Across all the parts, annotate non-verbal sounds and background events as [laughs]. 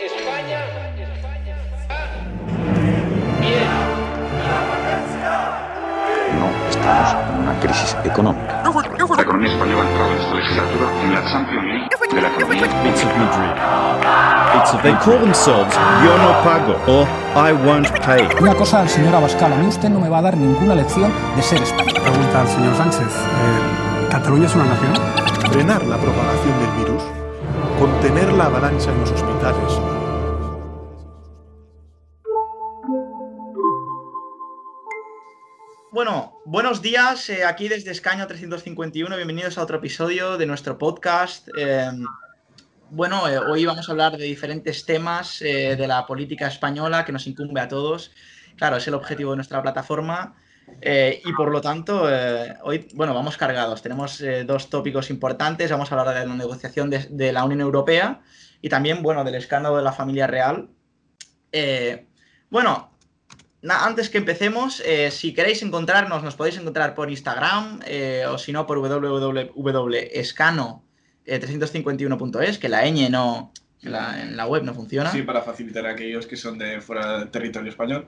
España, España bien. No estamos en una crisis económica. La economía española ha entrado en esta legislatura en la Champions League de la economía. It's of Madrid. It's of, they call themselves Yo no pago or I won't pay. Una cosa al señor Abascal, a mí usted no me va a dar ninguna lección de ser español. Pregunta al señor Sánchez. eh, ¿Cataluña es una nación? frenar la propagación del virus, contener la avalancha en los hospitales, Bueno, buenos días, eh, aquí desde Escaño 351, bienvenidos a otro episodio de nuestro podcast. Eh, bueno, eh, hoy vamos a hablar de diferentes temas eh, de la política española que nos incumbe a todos. Claro, es el objetivo de nuestra plataforma eh, y por lo tanto, eh, hoy, bueno, vamos cargados. Tenemos eh, dos tópicos importantes. Vamos a hablar de la negociación de, de la Unión Europea y también, bueno, del escándalo de la familia real. Bueno, Na- antes que empecemos, si queréis encontrarnos, nos podéis encontrar por Instagram o si no por www.escano351.es, que la ñ no, la- en la web no funciona. Sí, para facilitar a aquellos que son de fuera del territorio español.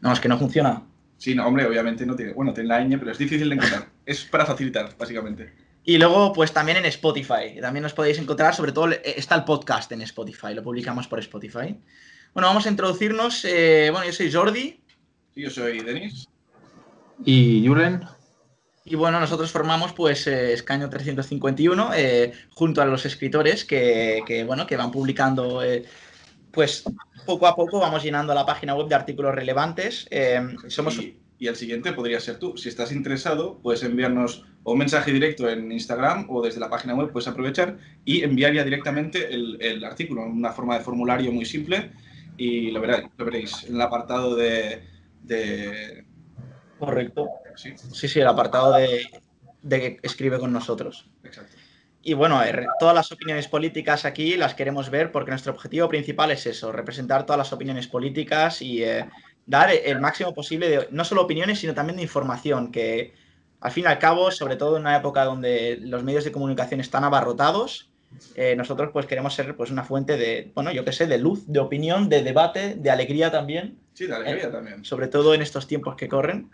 No, es que no funciona. Sí, no, hombre, obviamente no tiene. Bueno, tiene la ñ, pero es difícil de encontrar. es para facilitar, básicamente. Y luego, pues también en Spotify. También nos podéis encontrar, sobre todo eh, está el podcast en Spotify, lo publicamos por Spotify. Bueno, vamos a introducirnos. eh, bueno, yo soy Jordi. Sí, yo soy Denis. Y Julen, Y bueno, nosotros formamos pues eh, Escaño 351 eh, junto a los escritores que, que, bueno, que van publicando eh, pues poco a poco vamos llenando la página web de artículos relevantes. eh, somos Y, y el siguiente podría ser tú. Si estás interesado, puedes enviarnos o un mensaje directo en Instagram o desde la página web puedes aprovechar y enviar ya directamente el, el artículo en una forma de formulario muy simple y lo, veréis, lo veréis en el apartado de... de correcto. sí, Sí, sí, el apartado de, de que escribe con nosotros. exacto. Y bueno, eh, todas las opiniones políticas aquí las queremos ver porque nuestro objetivo principal es eso, representar todas las opiniones políticas y eh, dar el máximo posible de no solo opiniones, sino también de información, que al fin y al cabo, sobre todo en una época donde los medios de comunicación están abarrotados, eh, nosotros pues queremos ser pues una fuente de, bueno, yo qué sé, de luz, de opinión, de debate, de alegría también, Sí, de alegría también. sobre todo en estos tiempos que corren.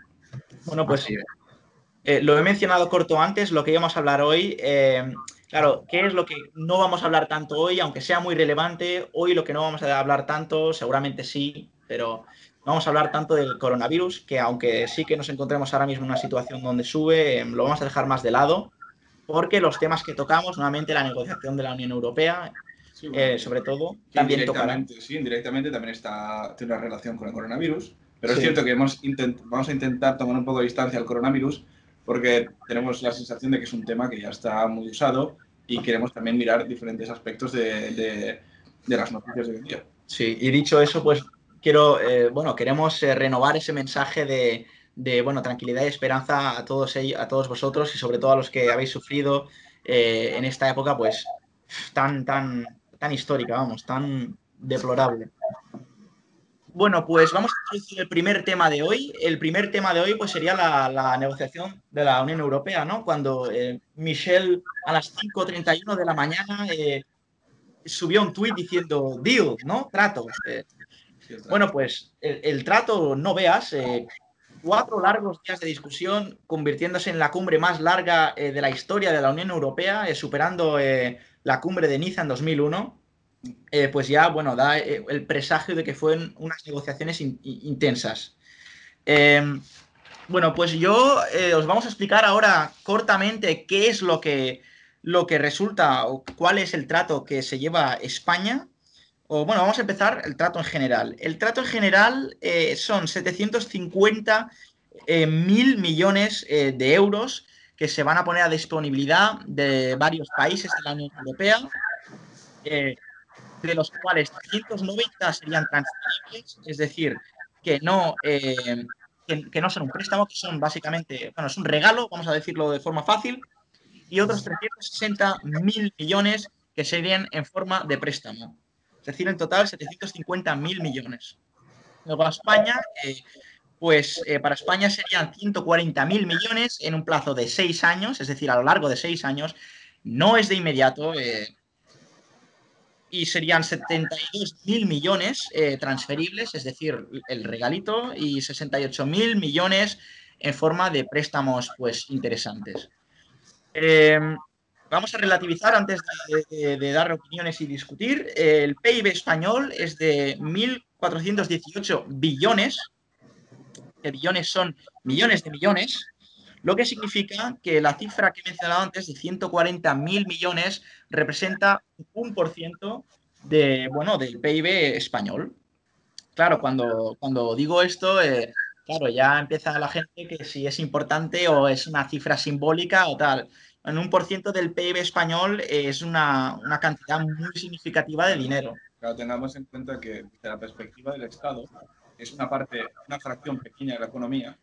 Bueno, pues eh, lo he mencionado corto antes, lo que íbamos a hablar hoy. Claro, ¿qué es lo que no vamos a hablar tanto hoy? Aunque sea muy relevante, hoy lo que no vamos a hablar tanto, seguramente sí, pero no vamos a hablar tanto del coronavirus, que aunque sí que nos encontremos ahora mismo en una situación donde sube, eh, lo vamos a dejar más de lado, porque los temas que tocamos, nuevamente la negociación de la Unión Europea, Sí, bueno, eh, sobre todo, también tocará. indirectamente, sí, indirectamente también está, tiene una relación con el coronavirus. Pero Sí. es cierto que hemos vamos a intentar tomar un poco de distancia al coronavirus porque tenemos la sensación de que es un tema que ya está muy usado y queremos también mirar diferentes aspectos de, las noticias de hoy día. Sí, y dicho eso, pues quiero, eh, bueno, queremos eh, renovar ese mensaje de, de, bueno, tranquilidad y esperanza a todos ellos, a todos vosotros y sobre todo a los que habéis sufrido eh, en esta época, pues tan, tan, tan histórica, vamos, tan deplorable. Bueno, pues vamos a introducir el primer tema de hoy. El primer tema de hoy pues sería la, negociación de la Unión Europea, ¿no? Cuando eh, Michel a las 5.31 de la mañana eh, subió un tuit diciendo deal, ¿no? Trato. Eh, bueno, pues el, el trato, no veas, eh, cuatro largos días de discusión, convirtiéndose en la cumbre más larga de la historia de la Unión Europea, superando la cumbre de Niza en 2001, eh, pues ya, bueno, da eh, el presagio de que fueron unas negociaciones in- in- intensas. Eh, bueno, pues yo eh, os vamos a explicar ahora cortamente qué es lo que, lo que resulta o cuál es el trato que se lleva España o bueno, vamos a empezar el trato en general. El trato en general son 750 eh, mil millones de euros que se van a poner a disponibilidad de varios países de la Unión Europea, de los cuales 390 serían transferibles, es decir, que no, eh, que, no son un préstamo, que son básicamente, bueno, es un regalo, vamos a decirlo de forma fácil, y otros 360 mil millones que serían en forma de préstamo. Es decir, en total 750 mil millones. Luego a España, eh, pues eh, para España serían 140 mil millones en un plazo de seis años, es decir, a lo largo de seis años. No es de inmediato. Y serían 72.000 millones eh, transferibles, es decir, el regalito, y 68.000 millones en forma de préstamos pues, interesantes. Eh, vamos a relativizar antes de dar opiniones y discutir. El PIB español es de 1.418 billones, que billones son millones de millones, lo que significa que la cifra que he mencionado antes de 140.000 millones representa un por ciento de, bueno, del PIB español. Claro, cuando, cuando digo esto, eh, claro, ya empieza la gente que si es importante o es una cifra simbólica o tal. En un por ciento del PIB español es una, una cantidad muy significativa de dinero. Claro, tengamos en cuenta que desde la perspectiva del Estado es una parte, una fracción pequeña de la economía.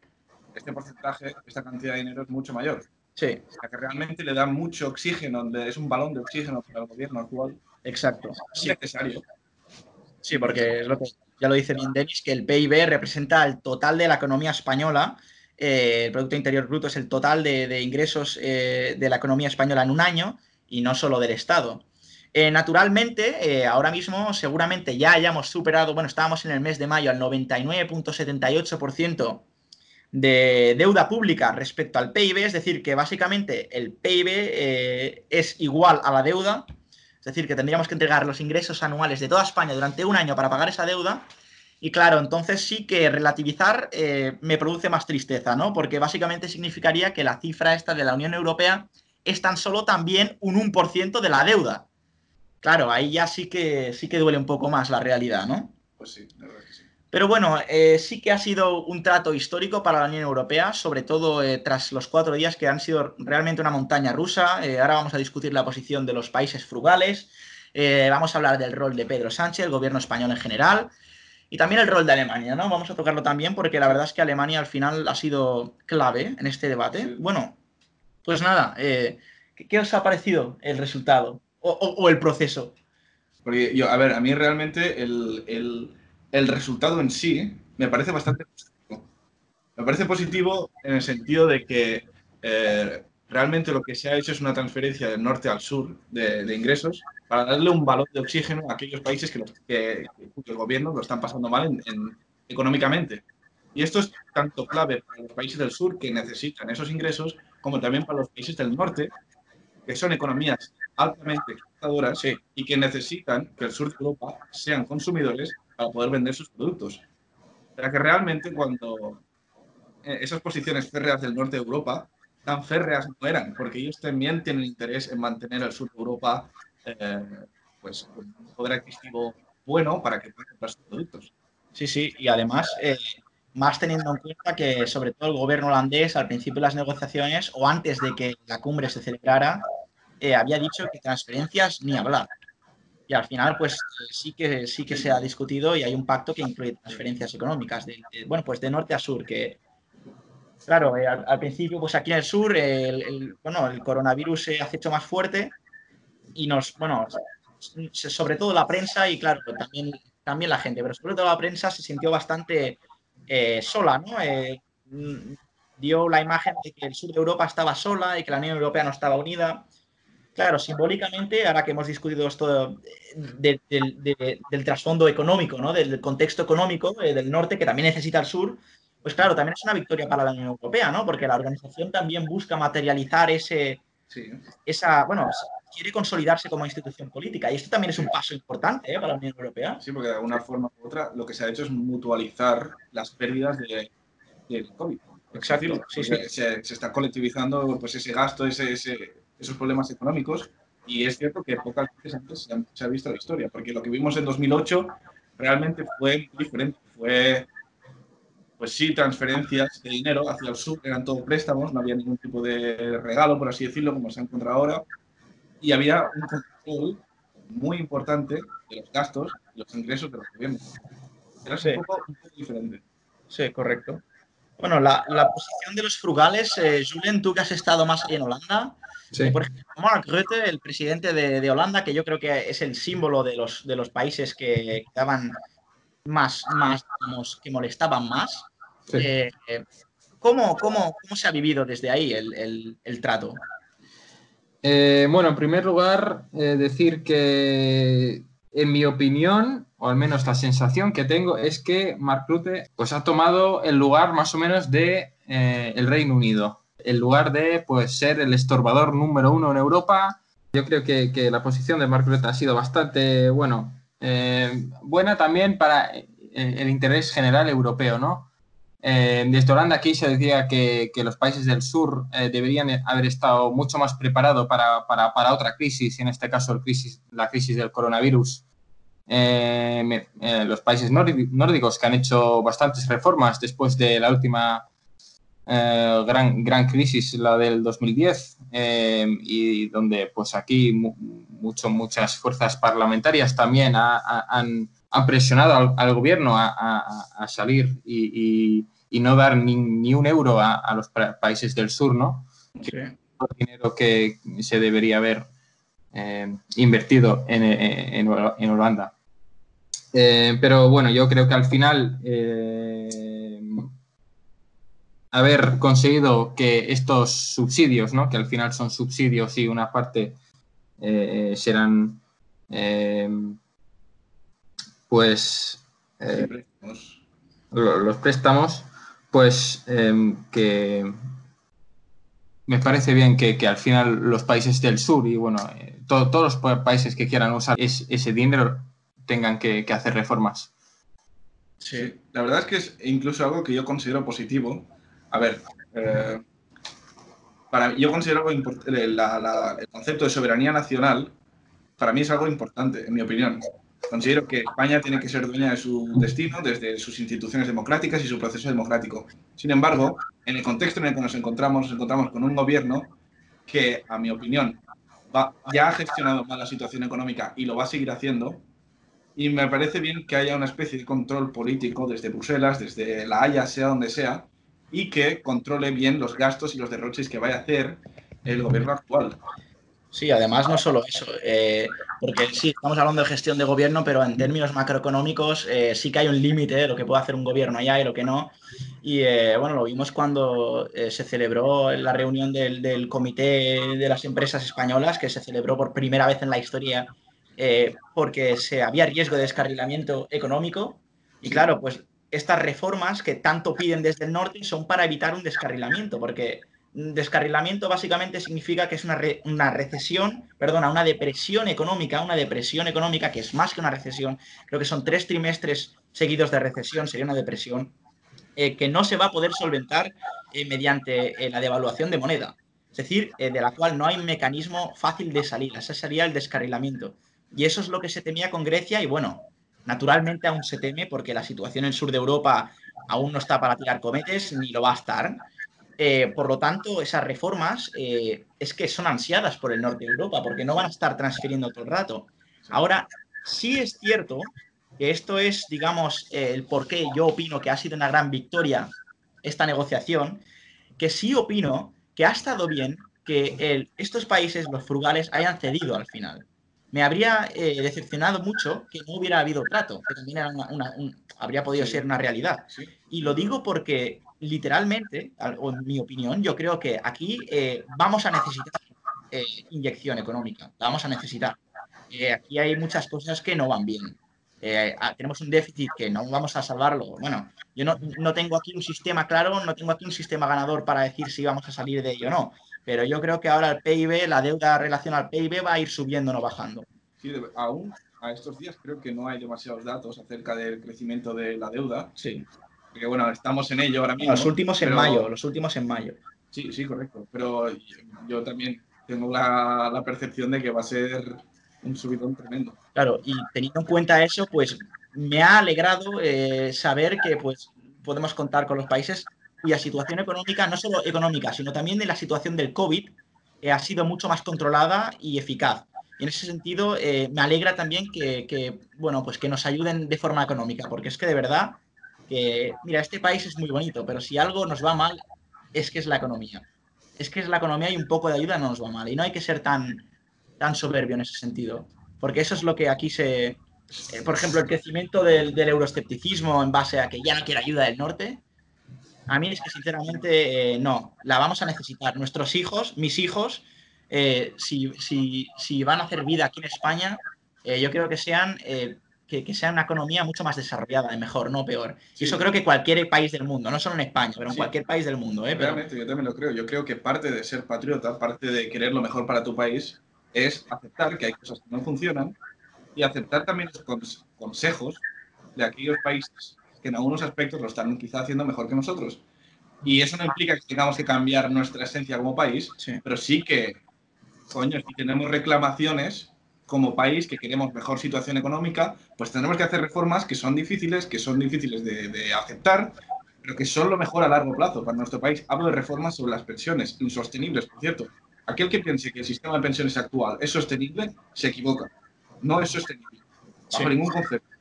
Este porcentaje, esta cantidad de dinero es mucho mayor. Sí, O sea, que realmente le da mucho oxígeno, es un balón de oxígeno para el gobierno actual. exacto. Es Sí, necesario. Sí, porque es lo que ya lo dice bien Denis, que el PIB representa el total de la economía española. eh, el Producto Interior Bruto es el total de, de ingresos eh, de la economía española en un año y no solo del Estado. Eh, naturalmente, eh, ahora mismo seguramente ya hayamos superado, bueno, estábamos en el mes de mayo al 99.78% de deuda pública respecto al PIB, es decir, que básicamente el PIB eh, es igual a la deuda, es decir, que tendríamos que entregar los ingresos anuales de toda España durante un año para pagar esa deuda. Y claro, entonces sí que relativizar eh, me produce más tristeza, ¿no? Porque básicamente significaría que la cifra esta de la Unión Europea es tan solo también un 1% de la deuda. Claro, ahí ya sí que, sí que duele un poco más la realidad, ¿no? Pues sí, la verdad. Pero bueno, eh, sí que ha sido un trato histórico para la Unión Europea, sobre todo eh, tras los cuatro días que han sido realmente una montaña rusa. Eh, ahora vamos a discutir la posición de los países frugales, vamos a hablar del rol de Pedro Sánchez, el gobierno español en general, y también el rol de Alemania, ¿no? Vamos a tocarlo también porque la verdad es que Alemania al final ha sido clave en este debate. Bueno, pues nada, ¿qué, qué os ha parecido el resultado o, o- o el proceso? Porque yo, a ver, a mí realmente el, el- el resultado en sí me parece bastante positivo. Me parece positivo en el sentido de que eh, realmente lo que se ha hecho es una transferencia del norte al sur de, de ingresos para darle un balón de oxígeno a aquellos países que, los- que, que el gobierno lo están pasando mal en- en- económicamente. Y esto es tanto clave para los países del sur que necesitan esos ingresos, como también para los países del norte, que son economías altamente exportadoras Sí. y que necesitan que el sur de Europa sean consumidores para poder vender sus productos. Pero que realmente cuando eh, esas posiciones férreas del norte de Europa tan férreas no eran, porque ellos también tienen interés en mantener el sur de Europa eh, pues, un poder adquisitivo bueno para que puedan comprar sus productos. Sí, sí, y además, eh, más teniendo en cuenta que sobre todo el gobierno holandés al principio de las negociaciones o antes de que la cumbre se celebrara, eh, había dicho que transferencias ni hablar. Y al final, pues sí que sí que se ha discutido y hay un pacto que incluye transferencias económicas, de, de- bueno, pues de norte a sur, que claro, eh, al, al principio, pues aquí en el sur, el, el- bueno, el coronavirus se ha hecho más fuerte y nos, bueno, sobre todo la prensa y claro, también, también la gente, pero sobre todo la prensa se sintió bastante eh, sola, ¿no? Eh, mm, dio la imagen de que el sur de Europa estaba sola y que la Unión Europea no estaba unida. Claro, simbólicamente, ahora que hemos discutido esto de- de- de- del trasfondo económico, ¿no? Del contexto económico eh, del norte que también necesita el sur, pues claro, también es una victoria para la Unión Europea, ¿no? Porque la organización también busca materializar ese, Sí, esa, bueno, quiere consolidarse como institución política. Y esto también es un paso importante ¿eh? para la Unión Europea. sí, porque de alguna forma u otra lo que se ha hecho es mutualizar las pérdidas de, del COVID. Exacto, sí, Se, se está colectivizando pues, ese gasto, ese, ese- esos problemas económicos. Y es cierto que pocas veces antes se, ha visto la historia, porque lo que vimos en 2008 realmente fue muy diferente. Fue, pues sí, transferencias de dinero hacia el sur, eran todo préstamos, no había ningún tipo de regalo, por así decirlo, como se encuentra ahora. Y había un control muy importante de los gastos y los ingresos de los gobiernos. Era Sí. un, poco, un poco diferente. Sí, correcto. Bueno, la, la posición de los frugales, eh, Julen, tú que has estado más en Holanda, Sí. por ejemplo, Mark Rutte, el presidente de, de Holanda, que yo creo que es el símbolo de los, de los países que daban más, más digamos, que molestaban más. Sí. Eh, eh, ¿cómo, cómo, cómo se ha vivido desde ahí el, el- el trato? Eh, bueno, en primer lugar, eh, decir que en mi opinión, o al menos la sensación que tengo, es que Mark Rutte pues, ha tomado el lugar más o menos de el Reino Unido. El lugar de pues, ser el estorbador número uno en Europa. Yo creo que, que la posición de Mark Rutte ha sido bastante, bueno, eh, buena también para eh, el interés general europeo, ¿no? Eh, desde Holanda aquí se decía que, que los países del sur eh, deberían haber estado mucho más preparados para, para, para, otra crisis, en este caso el crisis, la crisis del coronavirus. Eh, los países nórdicos que han hecho bastantes reformas después de la última gran, gran crisis, la del 2010, y donde pues aquí mucho, muchas fuerzas parlamentarias también ha, ha, han, han, presionado al, al gobierno a, a salir y, y y no dar ni, ni un euro a, a, los países del sur, ¿no? Sí. Que dinero que se debería haber eh, invertido en, en, en Holanda. Eh, pero bueno, yo creo que al final eh, haber conseguido que estos subsidios, ¿no? que al final son subsidios y una parte eh, serán pues los préstamos, pues eh, que me parece bien que, que, al final los países del sur y bueno, eh, todo, todos los países que quieran usar es, ese dinero tengan que, que, hacer reformas. Sí, la verdad es que es incluso algo que yo considero positivo. A ver, eh, yo considero algo la, el concepto de soberanía nacional, para mí es algo importante, en mi opinión. Considero que España tiene que ser dueña de su destino desde sus instituciones democráticas y su proceso democrático. Sin embargo, en el contexto en el que nos encontramos, nos encontramos con un gobierno que, a mi opinión, ya ha gestionado mal la situación económica y lo va a seguir haciendo. Y me parece bien que haya una especie de control político desde Bruselas, desde La Haya, sea donde sea, y que controle bien los gastos y los derroches que vaya a hacer el gobierno actual. Sí, además no solo eso, eh, porque sí, estamos hablando de gestión de gobierno, pero en términos macroeconómicos eh, sí que hay un límite de lo que puede hacer un gobierno allá y lo que no. Y eh, bueno, lo vimos cuando eh, se celebró la reunión del, del, comité de las empresas españolas, que se celebró por primera vez en la historia eh, porque se había riesgo de descarrilamiento económico. Y claro, pues estas reformas que tanto piden desde el norte son para evitar un descarrilamiento, porque descarrilamiento básicamente significa que es una, re, una, recesión, perdona, una depresión económica, una depresión económica que es más que una recesión, creo que son tres trimestres seguidos de recesión, sería una depresión, eh, que no se va a poder solventar eh, mediante eh, la devaluación de moneda, es decir, de la cual no hay mecanismo fácil de salir, ese sería el descarrilamiento. Y eso es lo que se temía con Grecia y bueno, naturalmente aún se teme porque la situación en el sur de Europa aún no está para tirar cometes ni lo va a estar. Eh, por lo tanto, esas reformas eh, es que son ansiadas por el norte de Europa, porque no van a estar transfiriendo todo el rato. Ahora, sí es cierto que esto es, digamos, eh, el por qué yo opino que ha sido una gran victoria esta negociación, que sí opino que ha estado bien que el, estos países, los frugales, hayan cedido al final. Me habría eh, decepcionado mucho que no hubiera habido trato, que también era una, una, un, habría podido sí. ser una realidad. Sí. Y lo digo porque literalmente, o en mi opinión, yo creo que aquí eh, vamos a necesitar eh, inyección económica, la vamos a necesitar. Aquí hay muchas cosas que no van bien. Ah, tenemos un déficit que no vamos a salvarlo. Bueno, yo no, no, tengo aquí un sistema claro, no tengo aquí un sistema ganador para decir si vamos a salir de ello o no. Pero yo creo que ahora el PIB, la deuda relacionada al PIB va a ir subiendo, no bajando. Sí, aún a estos días creo que no hay demasiados datos acerca del crecimiento de la deuda. Sí porque bueno, estamos en ello ahora mismo. Los últimos en pero... mayo, los últimos en mayo. Sí, sí, correcto. Pero yo, yo también tengo la, la, percepción de que va a ser un subidón tremendo. Claro, y teniendo en cuenta eso, pues me ha alegrado eh, saber que pues podemos contar con los países cuya situación económica, no solo económica, sino también de la situación del COVID, eh, ha sido mucho más controlada y eficaz. Y en ese sentido, eh, me alegra también que, bueno, pues que nos ayuden de forma económica, porque es que de verdad que, mira, este país es muy bonito, pero si algo nos va mal, es que es la economía. Es que es la economía y un poco de ayuda no nos va mal. Y no hay que ser tan, tan soberbio en ese sentido. Porque eso es lo que aquí se... Eh, por ejemplo, el crecimiento del, del, euroescepticismo en base a que ya no quiere ayuda del norte. A mí es que sinceramente eh, no, la vamos a necesitar. Nuestros hijos, mis hijos, eh, si, si, si van a hacer vida aquí en España, eh, yo quiero que sean, que, que sea una economía mucho más desarrollada y mejor, no peor. Y Sí. eso creo que cualquier país del mundo, no solo en España, pero en Sí. cualquier país del mundo. ¿eh? Pero- Realmente, yo también lo creo. Yo creo que parte de ser patriota, parte de querer lo mejor para tu país, es aceptar que hay cosas que no funcionan y aceptar también los cons- consejos de aquellos países que en algunos aspectos lo están quizá haciendo mejor que nosotros. Y eso no implica que tengamos que cambiar nuestra esencia como país, Sí. pero sí que, coño, si tenemos reclamaciones como país que queremos mejor situación económica, pues tendremos que hacer reformas que son difíciles, que son difíciles de, de aceptar, pero que son lo mejor a largo plazo para nuestro país. Hablo de reformas sobre las pensiones, insostenibles, por cierto. Aquel que piense que el sistema de pensiones actual es sostenible, se equivoca. No es sostenible. Bajo Sí. ningún concepto.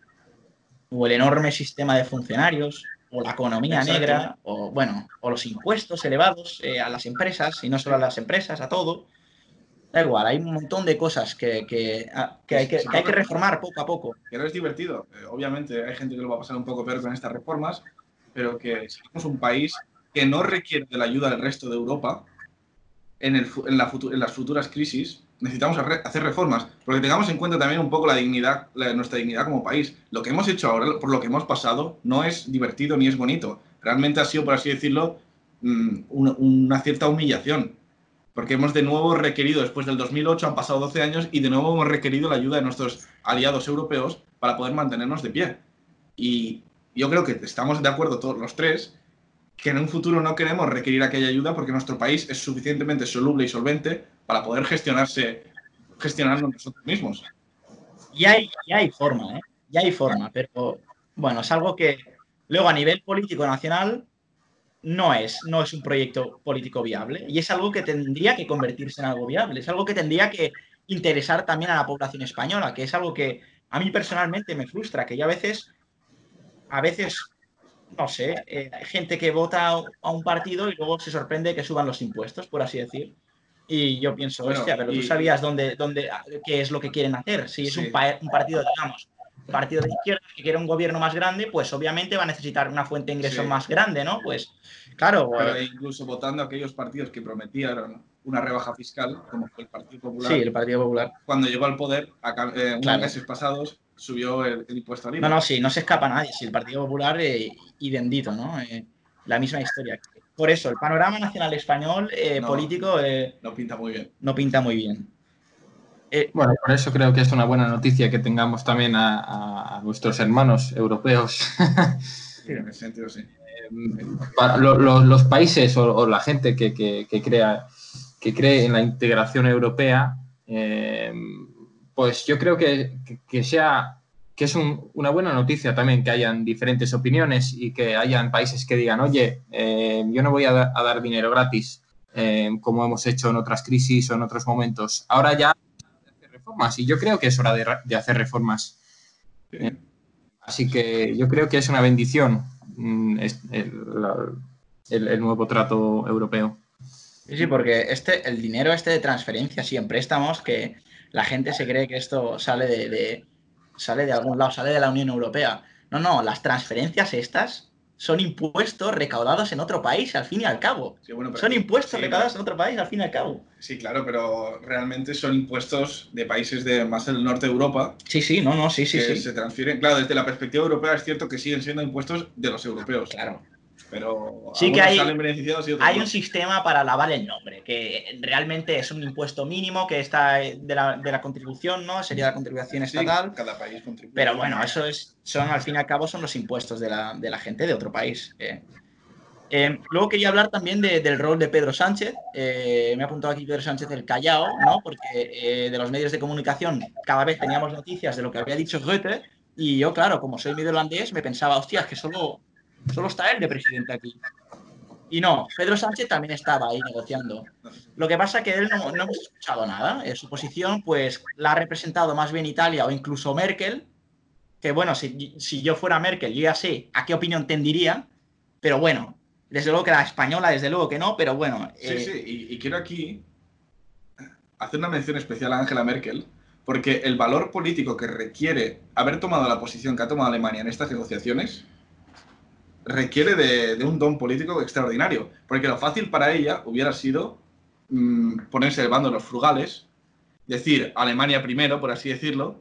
O el enorme sistema de funcionarios, o la economía Exacto. negra, o bueno, o los impuestos elevados eh, a las empresas, y no solo a las empresas, a todo. Da igual, hay un montón de cosas que, que- a- que hay, que, hay que reformar poco a poco. que no es divertido. Eh, obviamente hay gente que lo va a pasar un poco peor con estas reformas, pero que somos un país que no requiere de la ayuda del resto de Europa en, el en, la futu- en las futuras crisis, necesitamos hacer reformas, porque tengamos en cuenta también un poco la dignidad, la- nuestra dignidad como país. Lo que hemos hecho ahora, por lo que hemos pasado, no es divertido ni es bonito. Realmente ha sido, por así decirlo, mm, una cierta humillación. Porque hemos de nuevo requerido, después del 2008, han pasado 12 años, y de nuevo hemos requerido la ayuda de nuestros aliados europeos para poder mantenernos de pie. Y yo creo que estamos de acuerdo todos los tres que en un futuro no queremos requerir aquella ayuda porque nuestro país es suficientemente soluble y solvente para poder gestionarse, gestionarnos nosotros mismos. Y hay, y hay forma, ¿eh? Ya hay forma, pero bueno, es algo que luego a nivel político nacional no es, no es un proyecto político viable y es algo que tendría que convertirse en algo viable, es algo que tendría que interesar también a la población española, que es algo que a mí personalmente me frustra, que yo a veces, a veces, no sé, eh, hay gente que vota a un partido y luego se sorprende que suban los impuestos, por así decir. Y yo pienso, Bueno, hostia, pero tú sabías dónde, dónde, qué es lo que quieren hacer. Si es Sí. un, pa- un partido, digamos, partido de izquierda que quiere un gobierno más grande, pues obviamente va a necesitar una fuente de ingresos Sí. más grande, ¿no? Pues claro, Pero eh, incluso votando aquellos partidos que prometían una rebaja fiscal, como fue el Partido Popular, sí, el Partido Popular. cuando llegó al poder, eh, unos Claro. meses pasados, subió el, el impuesto al IVA. No, no, sí, no se escapa nadie. Si el Partido Popular eh, y bendito, ¿no? Eh, la misma historia. Por eso, el panorama nacional español eh, No. político eh, No pinta muy bien. no pinta muy bien. Eh, Bueno, por eso creo que es una buena noticia que tengamos también a, nuestros hermanos europeos. En ese sentido, sí. Para lo- lo- los países o, o la gente que, que- que crea, que cree en la integración europea, eh, pues yo creo que, que- que sea que es un- una buena noticia también que hayan diferentes opiniones y que hayan países que digan, oye, eh, yo no voy a, da- a dar dinero gratis, eh, como hemos hecho en otras crisis o en otros momentos. Ahora ya hacer reformas y yo creo que es hora de, hacer reformas. Sí. Así que yo creo que es una bendición mm, el, la- el- el nuevo trato europeo. Sí, sí, porque este, el dinero este de transferencias y en préstamos, que la gente se cree que esto sale de, de- sale de algún lado, sale de la Unión Europea. No, no, las transferencias estas son impuestos recaudados en otro país, al fin y al cabo. Sí, bueno, pero- Son impuestos sí, recaudados en otro país, al fin y al cabo. Sí, claro, pero realmente son impuestos de países de más del norte de Europa Sí, sí, no, no, sí, sí, que sí. se transfieren. Claro, desde la perspectiva europea es cierto que siguen siendo impuestos de los europeos, Claro. Pero Sí que hay- beneficiados y Hay un sistema para lavar el nombre, que realmente es un impuesto mínimo que está de la, de la contribución, ¿no? Sería la contribución Sí, estatal. cada país contribuye. Pero bueno, eso es, son al fin y al cabo son los impuestos de la, de la gente de otro país. eh. Eh, luego quería hablar también de- del rol de Pedro Sánchez. Eh, me ha apuntado aquí Pedro Sánchez del Callao, ¿no? Porque eh, de los medios de comunicación cada vez teníamos noticias de lo que había dicho Goethe. Y yo, claro, como soy medio holandés, me pensaba, hostia, es que solo, solo está él de presidente aquí. Y no, Pedro Sánchez también estaba ahí negociando. Lo que pasa es que él no, no hemos escuchado nada. Eh, su posición, pues, la ha representado más bien Italia o incluso Merkel. Que bueno, si, si yo fuera Merkel, yo ya sé a qué opinión tendiría. Pero bueno, desde luego que la española, desde luego que no. Pero bueno, Sí, eh, sí, y, y quiero aquí hacer una mención especial a Angela Merkel, porque el valor político que requiere haber tomado la posición que ha tomado Alemania en estas negociaciones requiere de, de un don político extraordinario, porque lo fácil para ella hubiera sido mm, ponerse el bando de los frugales, decir Alemania primero, por así decirlo,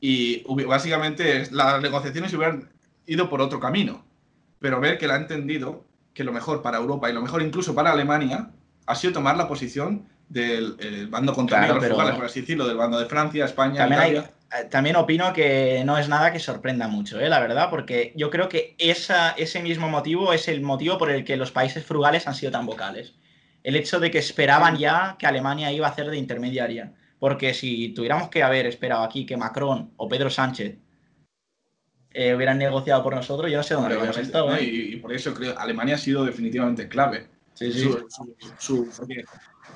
y básicamente las negociaciones hubieran ido por otro camino. Pero Merkel ha entendido que lo mejor para Europa y lo mejor incluso para Alemania ha sido tomar la posición del el bando contrario Claro, los frugales, por así decirlo, del bando de Francia, España, hay- Italia. También opino que no es nada que sorprenda mucho, ¿eh? la verdad, porque yo creo que esa, ese mismo motivo es el motivo por el que los países frugales han sido tan vocales. El hecho de que esperaban ya que Alemania iba a hacer de intermediaria. Porque si tuviéramos que haber esperado aquí que Macron o Pedro Sánchez eh, hubieran negociado por nosotros, yo no sé dónde hubiéramos estado. ¿no? ¿eh? y, y por eso creo Alemania ha sido definitivamente clave. Sí, sí. Su- su- su- porque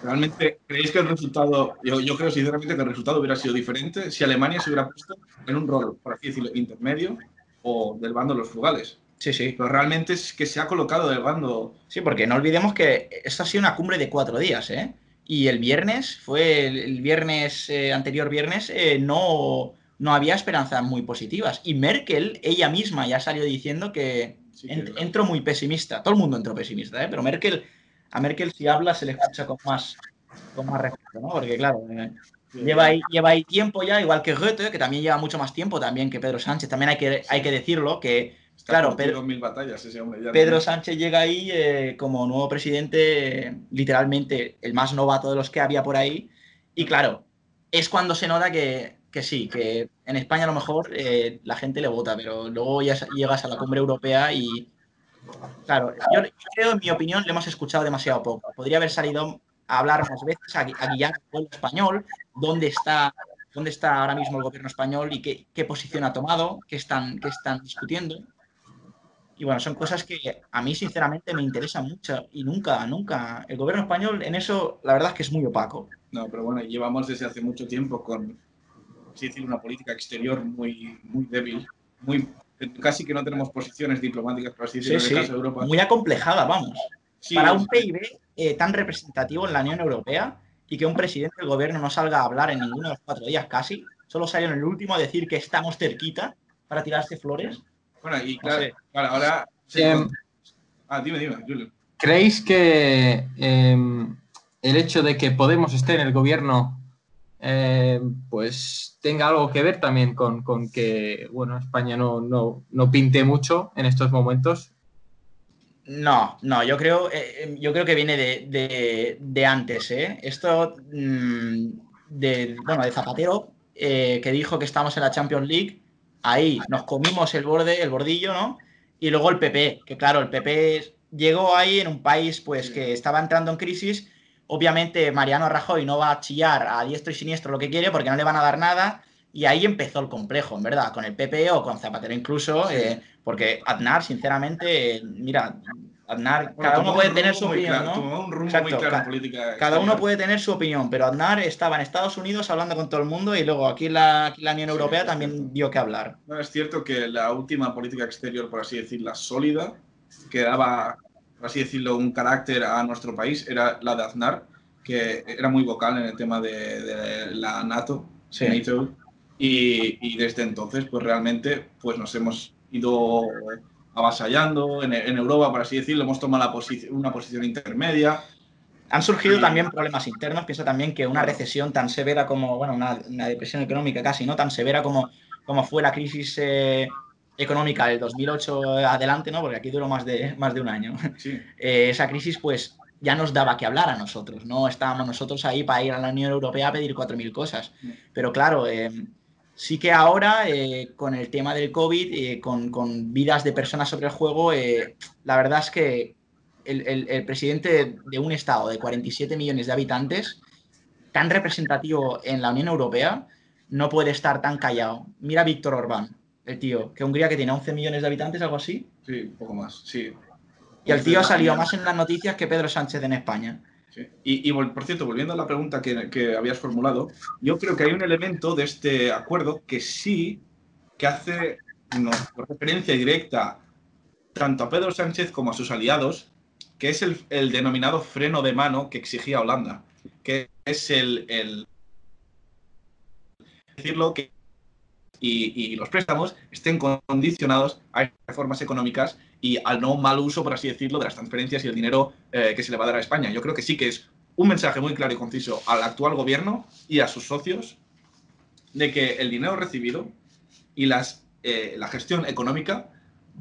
realmente creéis que el resultado, yo, yo creo sinceramente que el resultado hubiera sido diferente si Alemania se hubiera puesto en un rol, por así decirlo, intermedio o del bando de los frugales. Sí, sí. Pero realmente es que se ha colocado del bando. Sí, porque no olvidemos que esto ha sido una cumbre de cuatro días, ¿eh? Y el viernes, fue el, viernes, eh, anterior viernes, eh, no, no había esperanzas muy positivas. Y Merkel, ella misma, ya salió diciendo que Sí, que entró muy pesimista. Todo el mundo entró pesimista, ¿eh? Pero Merkel, a Merkel si habla se le escucha con más, con más respeto, ¿no? Porque claro, eh, lleva, ahí, lleva ahí tiempo ya, igual que Goethe, que también lleva mucho más tiempo también que Pedro Sánchez. También hay que, hay que decirlo, que Está claro, Pedro- mil batallas ese hombre. ya Pedro no- Sánchez llega ahí eh, como nuevo presidente, eh, literalmente el más novato de los que había por ahí. Y claro, es cuando se nota que, que sí, que en España a lo mejor eh, la gente le vota, pero luego ya llegas a la cumbre europea y. Claro, yo, creo, en mi opinión, le hemos escuchado demasiado poco. Podría haber salido a hablar más veces, a, a guiar al pueblo español, dónde está, dónde está ahora mismo el gobierno español y qué, posición ha tomado, qué están, qué están discutiendo. Y bueno, son cosas que a mí sinceramente me interesan mucho y nunca, nunca. El gobierno español en eso, la verdad es que es muy opaco. No, pero bueno, llevamos desde hace mucho tiempo con, por así decirlo, una política exterior muy, muy débil, muy casi que no tenemos posiciones diplomáticas, por así decirlo, Sí, en el sí, caso de Europa. muy acomplejada, vamos. Sí, Para un PIB eh, tan representativo en la Unión Europea y que un presidente del gobierno no salga a hablar en ninguno de los cuatro días casi, solo salió en el último a decir que estamos cerquita para tirarse flores. Bueno, y claro, sé. claro, ahora. Em, ah, dime, dime, Julio. ¿Creéis que em, el hecho de que Podemos esté en el gobierno em, pues tenga algo que ver también con, con que bueno, España no, no, no pinte mucho en estos momentos? No, no, yo creo, eh, eh, yo creo que viene de, de- de antes, ¿eh? Esto mm, de, bueno, de Zapatero, eh, que dijo que estamos en la Champions League, ahí nos comimos el borde, el bordillo, ¿no? Y luego el PP, que claro, el PP llegó ahí en un país pues que estaba entrando en crisis. Obviamente Mariano Rajoy no va a chillar a diestro y siniestro lo que quiere porque no le van a dar nada. Y ahí empezó el complejo, en verdad, con el PP o con Zapatero incluso, eh, porque Aznar, sinceramente, eh, mira, Aznar, Bueno, cada uno puede un tener su opinión, claro, ¿no? tomó un rumbo Exacto, muy claro ca- en política. Cada uno puede tener su opinión, pero Aznar estaba en Estados Unidos hablando con todo el mundo y luego aquí la, aquí la Unión Europea sí, también dio que hablar. No, es cierto que la última política exterior, por así decirla, sólida, que daba, por así decirlo, un carácter a nuestro país, era la de Aznar, que era muy vocal en el tema de, de la NATO, Sí. NATO, y, y desde entonces, pues realmente, pues nos hemos ido avasallando en, en Europa, por así decirlo, hemos tomado la una posición intermedia. Han surgido también problemas internos. Pienso también que una recesión tan severa como, bueno, una, una depresión económica casi, ¿no? Tan severa como, como fue la crisis eh, económica del 2008 adelante, ¿no? Porque aquí duró más de, más de un año. Sí. [laughs] Eh, esa crisis, pues, ya nos daba que hablar a nosotros. No estábamos nosotros ahí para ir a la Unión Europea a pedir 4.000 cosas. Pero claro, eh, sí que ahora, eh, con el tema del COVID, con, con vidas de personas sobre el juego, la verdad es que el, el- el presidente de, de un estado de 47 millones de habitantes, tan representativo en la Unión Europea, no puede estar tan callado. Mira a Víctor Orbán, el tío, que Hungría que tiene 11 millones de habitantes, algo así, Sí, un poco más, sí. y el tío ha salido más en las noticias que Pedro Sánchez en España. Sí. Y, por cierto, volviendo a la pregunta que, que habías formulado, yo creo que hay un elemento de este acuerdo que sí que hace no, referencia directa tanto a Pedro Sánchez como a sus aliados, que es el, el denominado freno de mano que exigía Holanda, que es el, el decirlo que y, y los préstamos estén condicionados a reformas económicas y al no mal uso, por así decirlo, de las transferencias y el dinero eh, que se le va a dar a España. Yo creo que sí que es un mensaje muy claro y conciso al actual gobierno y a sus socios de que el dinero recibido y las, eh, la gestión económica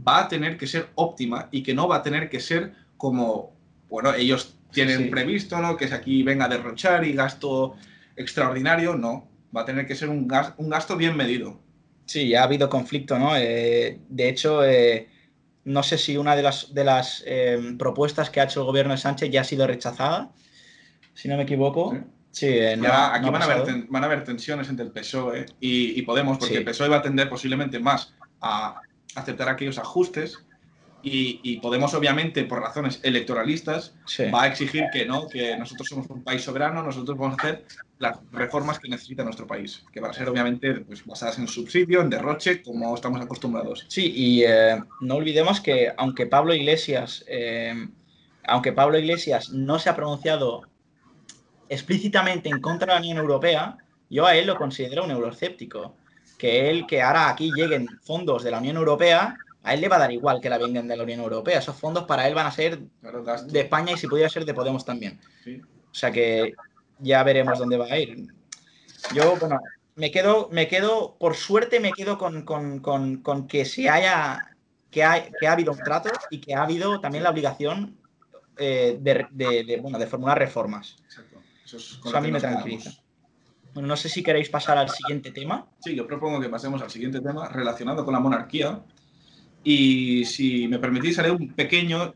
va a tener que ser óptima y que no va a tener que ser como, bueno, ellos tienen sí. previsto, ¿no? Que es aquí venga a derrochar y gasto extraordinario, no. Va a tener que ser un, gas- un gasto bien medido. Sí, ya ha habido conflicto, ¿no? Eh, de hecho, eh, no sé si una de las, de las eh, propuestas que ha hecho el gobierno de Sánchez ya ha sido rechazada, si no me equivoco. Sí. Sí, eh, no- aquí van a, haber, ten- van a haber tensiones entre el PSOE y, y Podemos, porque Sí. el PSOE va a tender posiblemente más a aceptar aquellos ajustes y, y Podemos, obviamente, por razones electoralistas, Sí. va a exigir que no, que nosotros somos un país soberano, nosotros vamos a hacer las reformas que necesita nuestro país, que van a ser, obviamente, pues, basadas en subsidio, en derroche, como estamos acostumbrados. Sí, y eh, no olvidemos que aunque Pablo Iglesias, eh, aunque Pablo Iglesias no se ha pronunciado explícitamente en contra de la Unión Europea, yo a él lo considero un euroescéptico. Que él, que ahora aquí lleguen fondos de la Unión Europea, a él le va a dar igual que la vengan de la Unión Europea. Esos fondos para él van a ser de España y si pudiera ser de Podemos también. O sea que ya veremos dónde va a ir. Yo, bueno, me quedo, me quedo, por suerte me quedo con, con- con- con que se haya, que, hay, que ha habido un trato y que ha habido también la obligación eh, de, de- de, bueno, de formular reformas. Exacto. Eso es a mí me quedamos. tranquiliza. Bueno, no sé si queréis pasar al siguiente tema. Sí, yo propongo que pasemos al siguiente tema relacionado con la monarquía. Y si me permitís, haré un pequeño,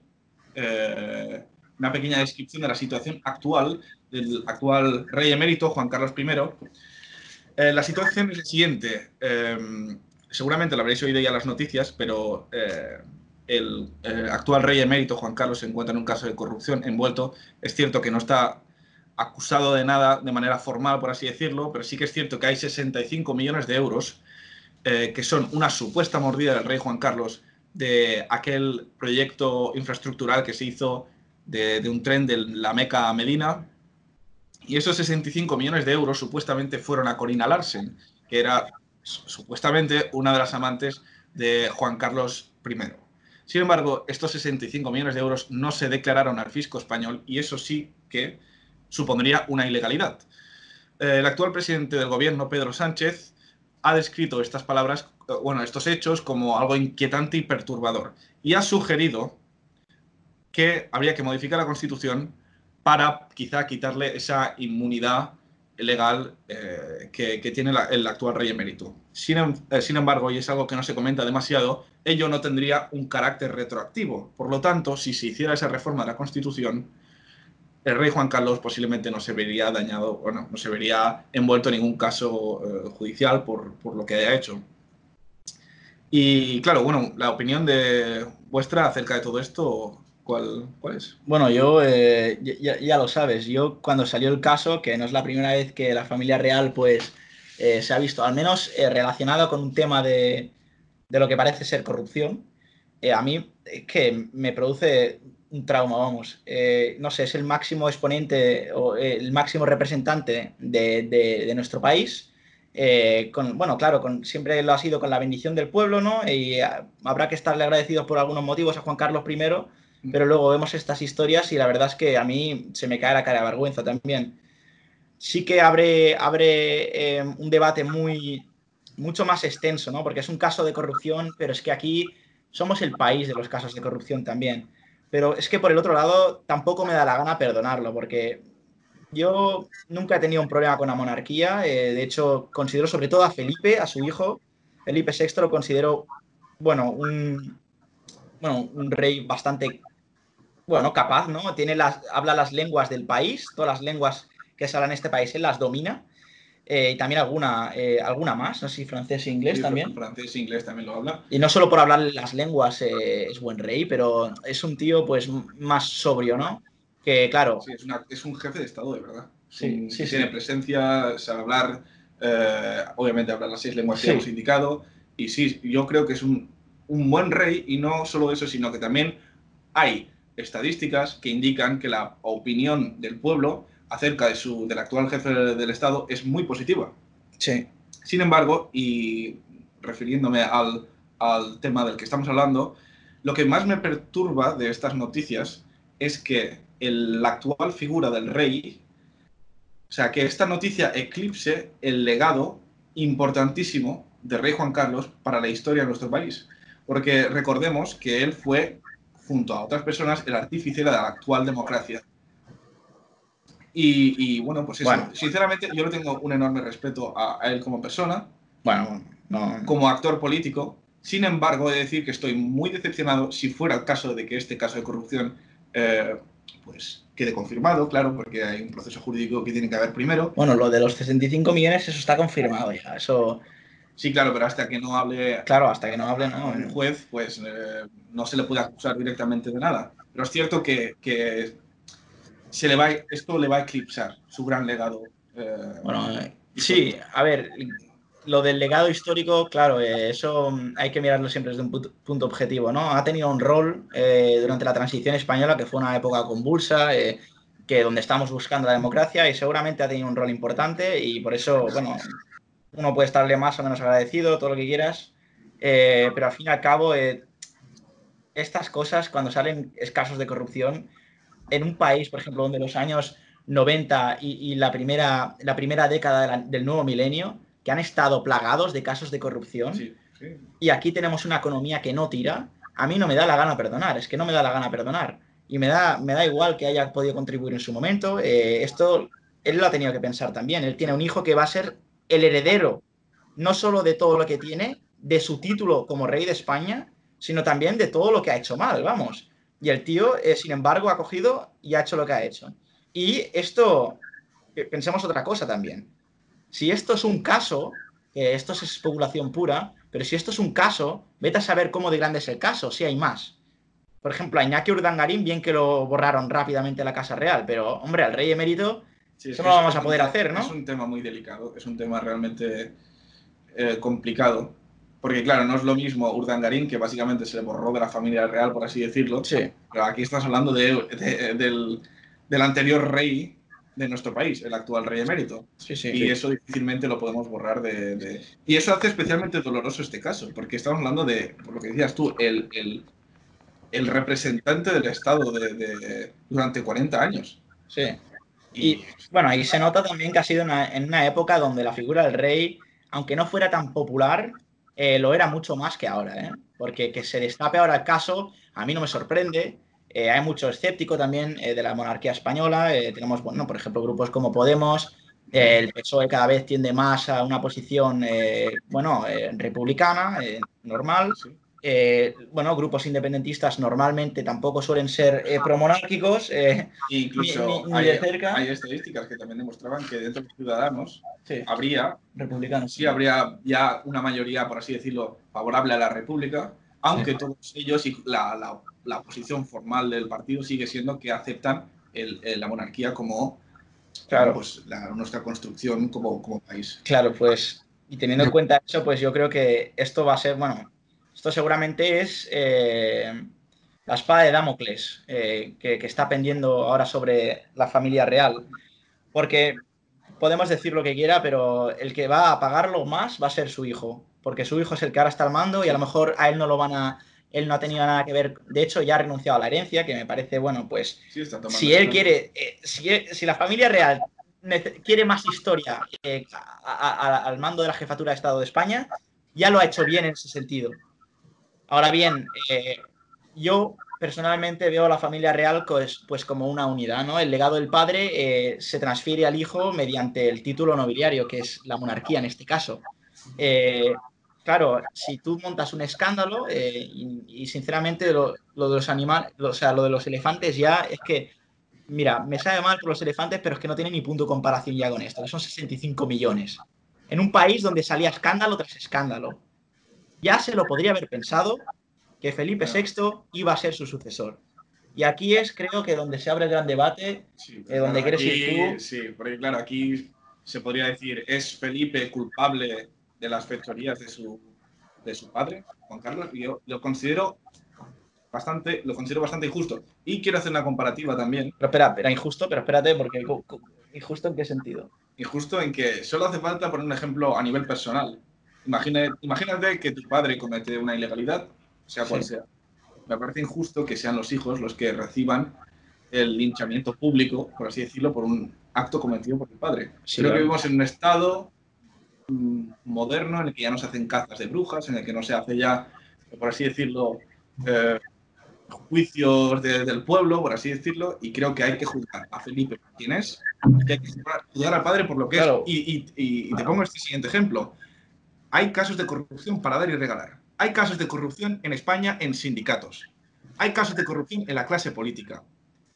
eh, una pequeña descripción de la situación actual del actual rey emérito, Juan Carlos I. Eh, la situación es la siguiente. eh, seguramente lo habréis oído ya las noticias, pero el actual rey emérito, Juan Carlos, se encuentra en un caso de corrupción envuelto. Es cierto que no está acusado de nada de manera formal, por así decirlo, pero sí que es cierto que hay 65 millones de euros eh, que son una supuesta mordida del rey Juan Carlos de aquel proyecto infraestructural que se hizo de, de un tren de la Meca a Medina. Y esos 65 millones de euros supuestamente fueron a Corina Larsen, que era su- supuestamente una de las amantes de Juan Carlos I. Sin embargo, estos 65 millones de euros no se declararon al fisco español y eso sí que supondría una ilegalidad. Eh, El actual presidente del gobierno, Pedro Sánchez, ha descrito estas palabras, eh, bueno, estos hechos como algo inquietante y perturbador y ha sugerido que habría que modificar la Constitución para quizá quitarle esa inmunidad legal eh, que, tiene el actual rey emérito. Em- eh, sin embargo, y es algo que no se comenta demasiado, ello no tendría un carácter retroactivo. Por lo tanto, si se hiciera esa reforma de la Constitución, el rey Juan Carlos posiblemente no se vería dañado, bueno, no se vería envuelto en ningún caso eh, judicial por, por lo que haya hecho. Y claro, bueno, la opinión de vuestra acerca de todo esto, ¿cuál, cuál es? Bueno, yo, eh, ya- lo sabes, yo cuando salió el caso, que no es la primera vez que la familia real pues eh, se ha visto, al menos relacionado con un tema de, de lo que parece ser corrupción, a mí es que me produce un trauma, vamos. Eh, no sé, es el máximo exponente o eh, el máximo representante de, de- de nuestro país. eh, con, bueno, claro, con, siempre lo ha sido con la bendición del pueblo, ¿no? Y habrá que estarle agradecidos por algunos motivos a Juan Carlos I, pero luego vemos estas historias y la verdad es que a mí se me cae la cara de vergüenza también. Sí que abre, abre eh, un debate muy, mucho más extenso, ¿no? Porque es un caso de corrupción, pero es que aquí somos el país de los casos de corrupción también. Pero es que por el otro lado tampoco me da la gana perdonarlo, porque yo nunca he tenido un problema con la monarquía. eh, de hecho, considero sobre todo a Felipe, a su hijo, Felipe VI, lo considero, bueno, un, bueno, un rey bastante bueno, capaz, ¿no? Tiene las, habla las lenguas del país, todas las lenguas que se hablan en este país, él las domina. Eh, y también alguna, eh, alguna más, si francés e inglés Sí, también. Francés e inglés también lo habla. Y no solo por hablar las lenguas eh, es buen rey, pero es un tío pues más sobrio, ¿no? Que claro, Sí, es, una- es un jefe de Estado, de verdad. Sí, sí. Tiene presencia, sabe hablar, eh, obviamente habla las seis lenguas que hemos indicado. Y sí, yo creo que es un, un buen rey y no solo eso, sino que también hay estadísticas que indican que la opinión del pueblo acerca de su, del actual jefe del Estado es muy positiva. sí, Sin embargo, y refiriéndome al, al tema del que estamos hablando, lo que más me perturba de estas noticias es que el- la actual figura del rey, o sea, que esta noticia eclipse el legado importantísimo de Rey Juan Carlos para la historia de nuestro país. Porque recordemos que él fue, junto a otras personas, el artífice de la actual democracia. Y, y, bueno, pues eso, Bueno. sinceramente yo le tengo un enorme respeto a, a él como persona, Bueno, no. como actor político. Sin embargo, he de decir que estoy muy decepcionado si fuera el caso de que este caso de corrupción eh, pues quede confirmado, claro, porque hay un proceso jurídico que tiene que haber primero. Bueno, lo de los 65 millones, eso está confirmado ya. Eso, Sí, claro, pero hasta que no hable claro, hasta que no hable, no. el juez, pues eh, no se le puede acusar directamente de nada. Pero es cierto que, que se le va, esto le va a eclipsar su gran legado. eh, Bueno, eh, sí, a ver, lo del legado histórico, claro, eh, eso hay que mirarlo siempre desde un punto, punto objetivo, ¿no? Ha tenido un rol eh, durante la transición española, que fue una época convulsa, eh, que donde estamos buscando la democracia y seguramente ha tenido un rol importante y por eso, bueno, uno puede estarle más o menos agradecido, todo lo que quieras, pero al fin y al cabo, estas cosas, cuando salen casos de corrupción, en un país, por ejemplo, donde los años 90 y, y la, primera, la primera década de la- del nuevo milenio, que han estado plagados de casos de corrupción, sí, sí. y aquí tenemos una economía que no tira, a mí no me da la gana perdonar, es que no me da la gana perdonar. Y me da, me da igual que haya podido contribuir en su momento. eh, esto él lo ha tenido que pensar también. Él tiene un hijo que va a ser el heredero, no solo de todo lo que tiene, de su título como rey de España, sino también de todo lo que ha hecho mal, vamos. Y el tío, eh, sin embargo, ha cogido y ha hecho lo que ha hecho. Y esto, eh, pensemos otra cosa también. Si esto es un caso, esto es especulación pura, pero si esto es un caso, vete a saber cómo de grande es el caso, si hay más. Por ejemplo, a Iñaki Urdangarín, bien que lo borraron rápidamente de la Casa Real, pero, hombre, al rey emérito, Sí, Eso no lo vamos a poder hacer, ¿no? Es un tema muy delicado, es un tema realmente eh, complicado. Porque, claro, no es lo mismo Urdangarín, que básicamente se le borró de la familia real, por así decirlo. sí, Pero aquí estás hablando de- de- del, del anterior rey de nuestro país, el actual rey emérito. sí, sí. Y eso difícilmente lo podemos borrar de, de- Y eso hace especialmente doloroso este caso, porque estamos hablando de, por lo que decías tú, el, el, el representante del Estado de, durante 40 años. sí. Y bueno, ahí se nota también que ha sido una- en una época donde la figura del rey, aunque no fuera tan popular, eh, lo era mucho más que ahora, ¿eh? Porque que se destape ahora el caso, a mí no me sorprende. Eh, hay mucho escéptico también de la monarquía española. tenemos, bueno, por ejemplo, grupos como Podemos. el PSOE cada vez tiende más a una posición, bueno, republicana, normal. Sí. Eh, bueno, grupos independentistas normalmente tampoco suelen ser eh, promonárquicos. eh, Incluso Ni- ni- ni hay, de cerca. hay estadísticas que también demostraban que dentro de los ciudadanos sí, habría, republicanos. sí habría ya una mayoría, por así decirlo, favorable a la República, aunque todos ellos y la, la, la posición formal del partido sigue siendo que aceptan el- el- la monarquía como Claro. pues, la- nuestra construcción como, como país. Claro, pues, y teniendo en cuenta eso, pues yo creo que esto va a ser, bueno, esto seguramente es eh, la espada de Damocles eh, que, que está pendiendo ahora sobre la familia real. Porque podemos decir lo que quiera, pero el que va a pagarlo más va a ser su hijo. Porque su hijo es el que ahora está al mando y a lo mejor a él no lo van a. Él no ha tenido nada que ver. De hecho, ya ha renunciado a la herencia, que me parece, bueno, pues Sí, tomando si él quiere, eh, si, si la familia real quiere más historia eh, a- a- a- al mando de la jefatura de Estado de España, ya lo ha hecho bien en ese sentido. Ahora bien, eh, yo personalmente veo a la familia real pues, pues como una unidad, ¿no? El legado del padre eh, se transfiere al hijo mediante el título nobiliario, que es la monarquía en este caso. Eh, claro, si tú montas un escándalo, eh, y, sinceramente lo, lo de los animales, o sea, lo de los elefantes ya es que, mira, me sabe mal por los elefantes, pero es que no tiene ni punto de comparación ya con esto, que son 65 millones. En un país donde salía escándalo tras escándalo. Ya se lo podría haber pensado que Felipe VI iba a ser su sucesor. Y aquí es, creo que, donde se abre el gran debate. Sí, Eh, ¿dónde quieres ir aquí- tú? Sí, porque claro, aquí se podría decir, ¿es Felipe culpable de las fechorías de su, de su padre, Juan Carlos? Y yo lo considero bastante, lo considero bastante injusto. Y quiero hacer una comparativa también, Pero espera, era injusto, pero espérate, porque ¿injusto en qué sentido? injusto en que solo hace falta poner un ejemplo a nivel personal. Imagina, imagínate que tu padre comete una ilegalidad, sea cual Sí. sea. Me parece injusto que sean los hijos los que reciban el linchamiento público, por así decirlo, por un acto cometido por el padre. Sí, Creo que vivimos en un estado mm, moderno en el que ya no se hacen cazas de brujas, en el que no se hace ya, por así decirlo, eh, juicios de- del pueblo, por así decirlo, y creo que hay que juzgar a Felipe por quién es, que hay que juzgar, juzgar al padre por lo que Claro. es. Y, y- y- y te pongo este siguiente ejemplo. Hay casos de corrupción para dar y regalar. Hay casos de corrupción en España en sindicatos. Hay casos de corrupción en la clase política.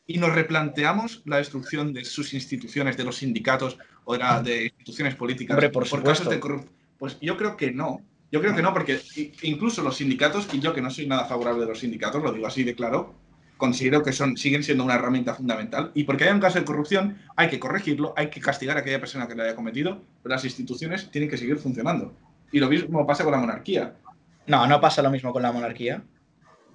Y nos replanteamos la destrucción de sus instituciones, de los sindicatos o de, la- de instituciones políticas Hombre, por casos supuesto. de corrupción. Pues yo creo que no. Yo creo que no, porque incluso los sindicatos, y yo que no soy nada favorable de los sindicatos, lo digo así de claro, considero que son, siguen siendo una herramienta fundamental. Y porque hay un caso de corrupción, hay que corregirlo, hay que castigar a aquella persona que lo haya cometido, pero las instituciones tienen que seguir funcionando. Y lo mismo pasa con la monarquía. No, no pasa lo mismo con la monarquía.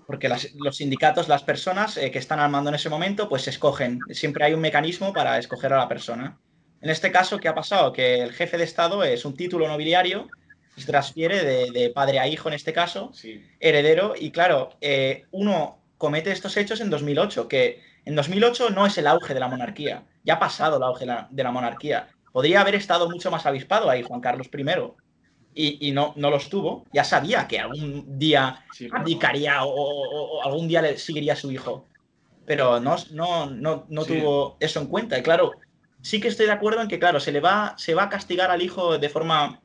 Porque las- los sindicatos, las personas eh, que están al mando en ese momento, pues escogen. Siempre hay un mecanismo para escoger a la persona. En este caso, ¿qué ha pasado? Que el jefe de Estado es un título nobiliario, se transfiere de, de padre a hijo en este caso, Sí. heredero, y claro, eh, uno comete estos hechos en 2008, que en 2008 no es el auge de la monarquía, ya ha pasado el auge de la, de la monarquía. Podría haber estado mucho más avispado ahí Juan Carlos I, y, y no, no los tuvo. Ya sabía que algún día Sí, abdicaría o, o- o algún día le seguiría a su hijo, pero no, no, no, no Sí. tuvo eso en cuenta. Y claro, sí que estoy de acuerdo en que, claro, se le va, se va a castigar al hijo de forma.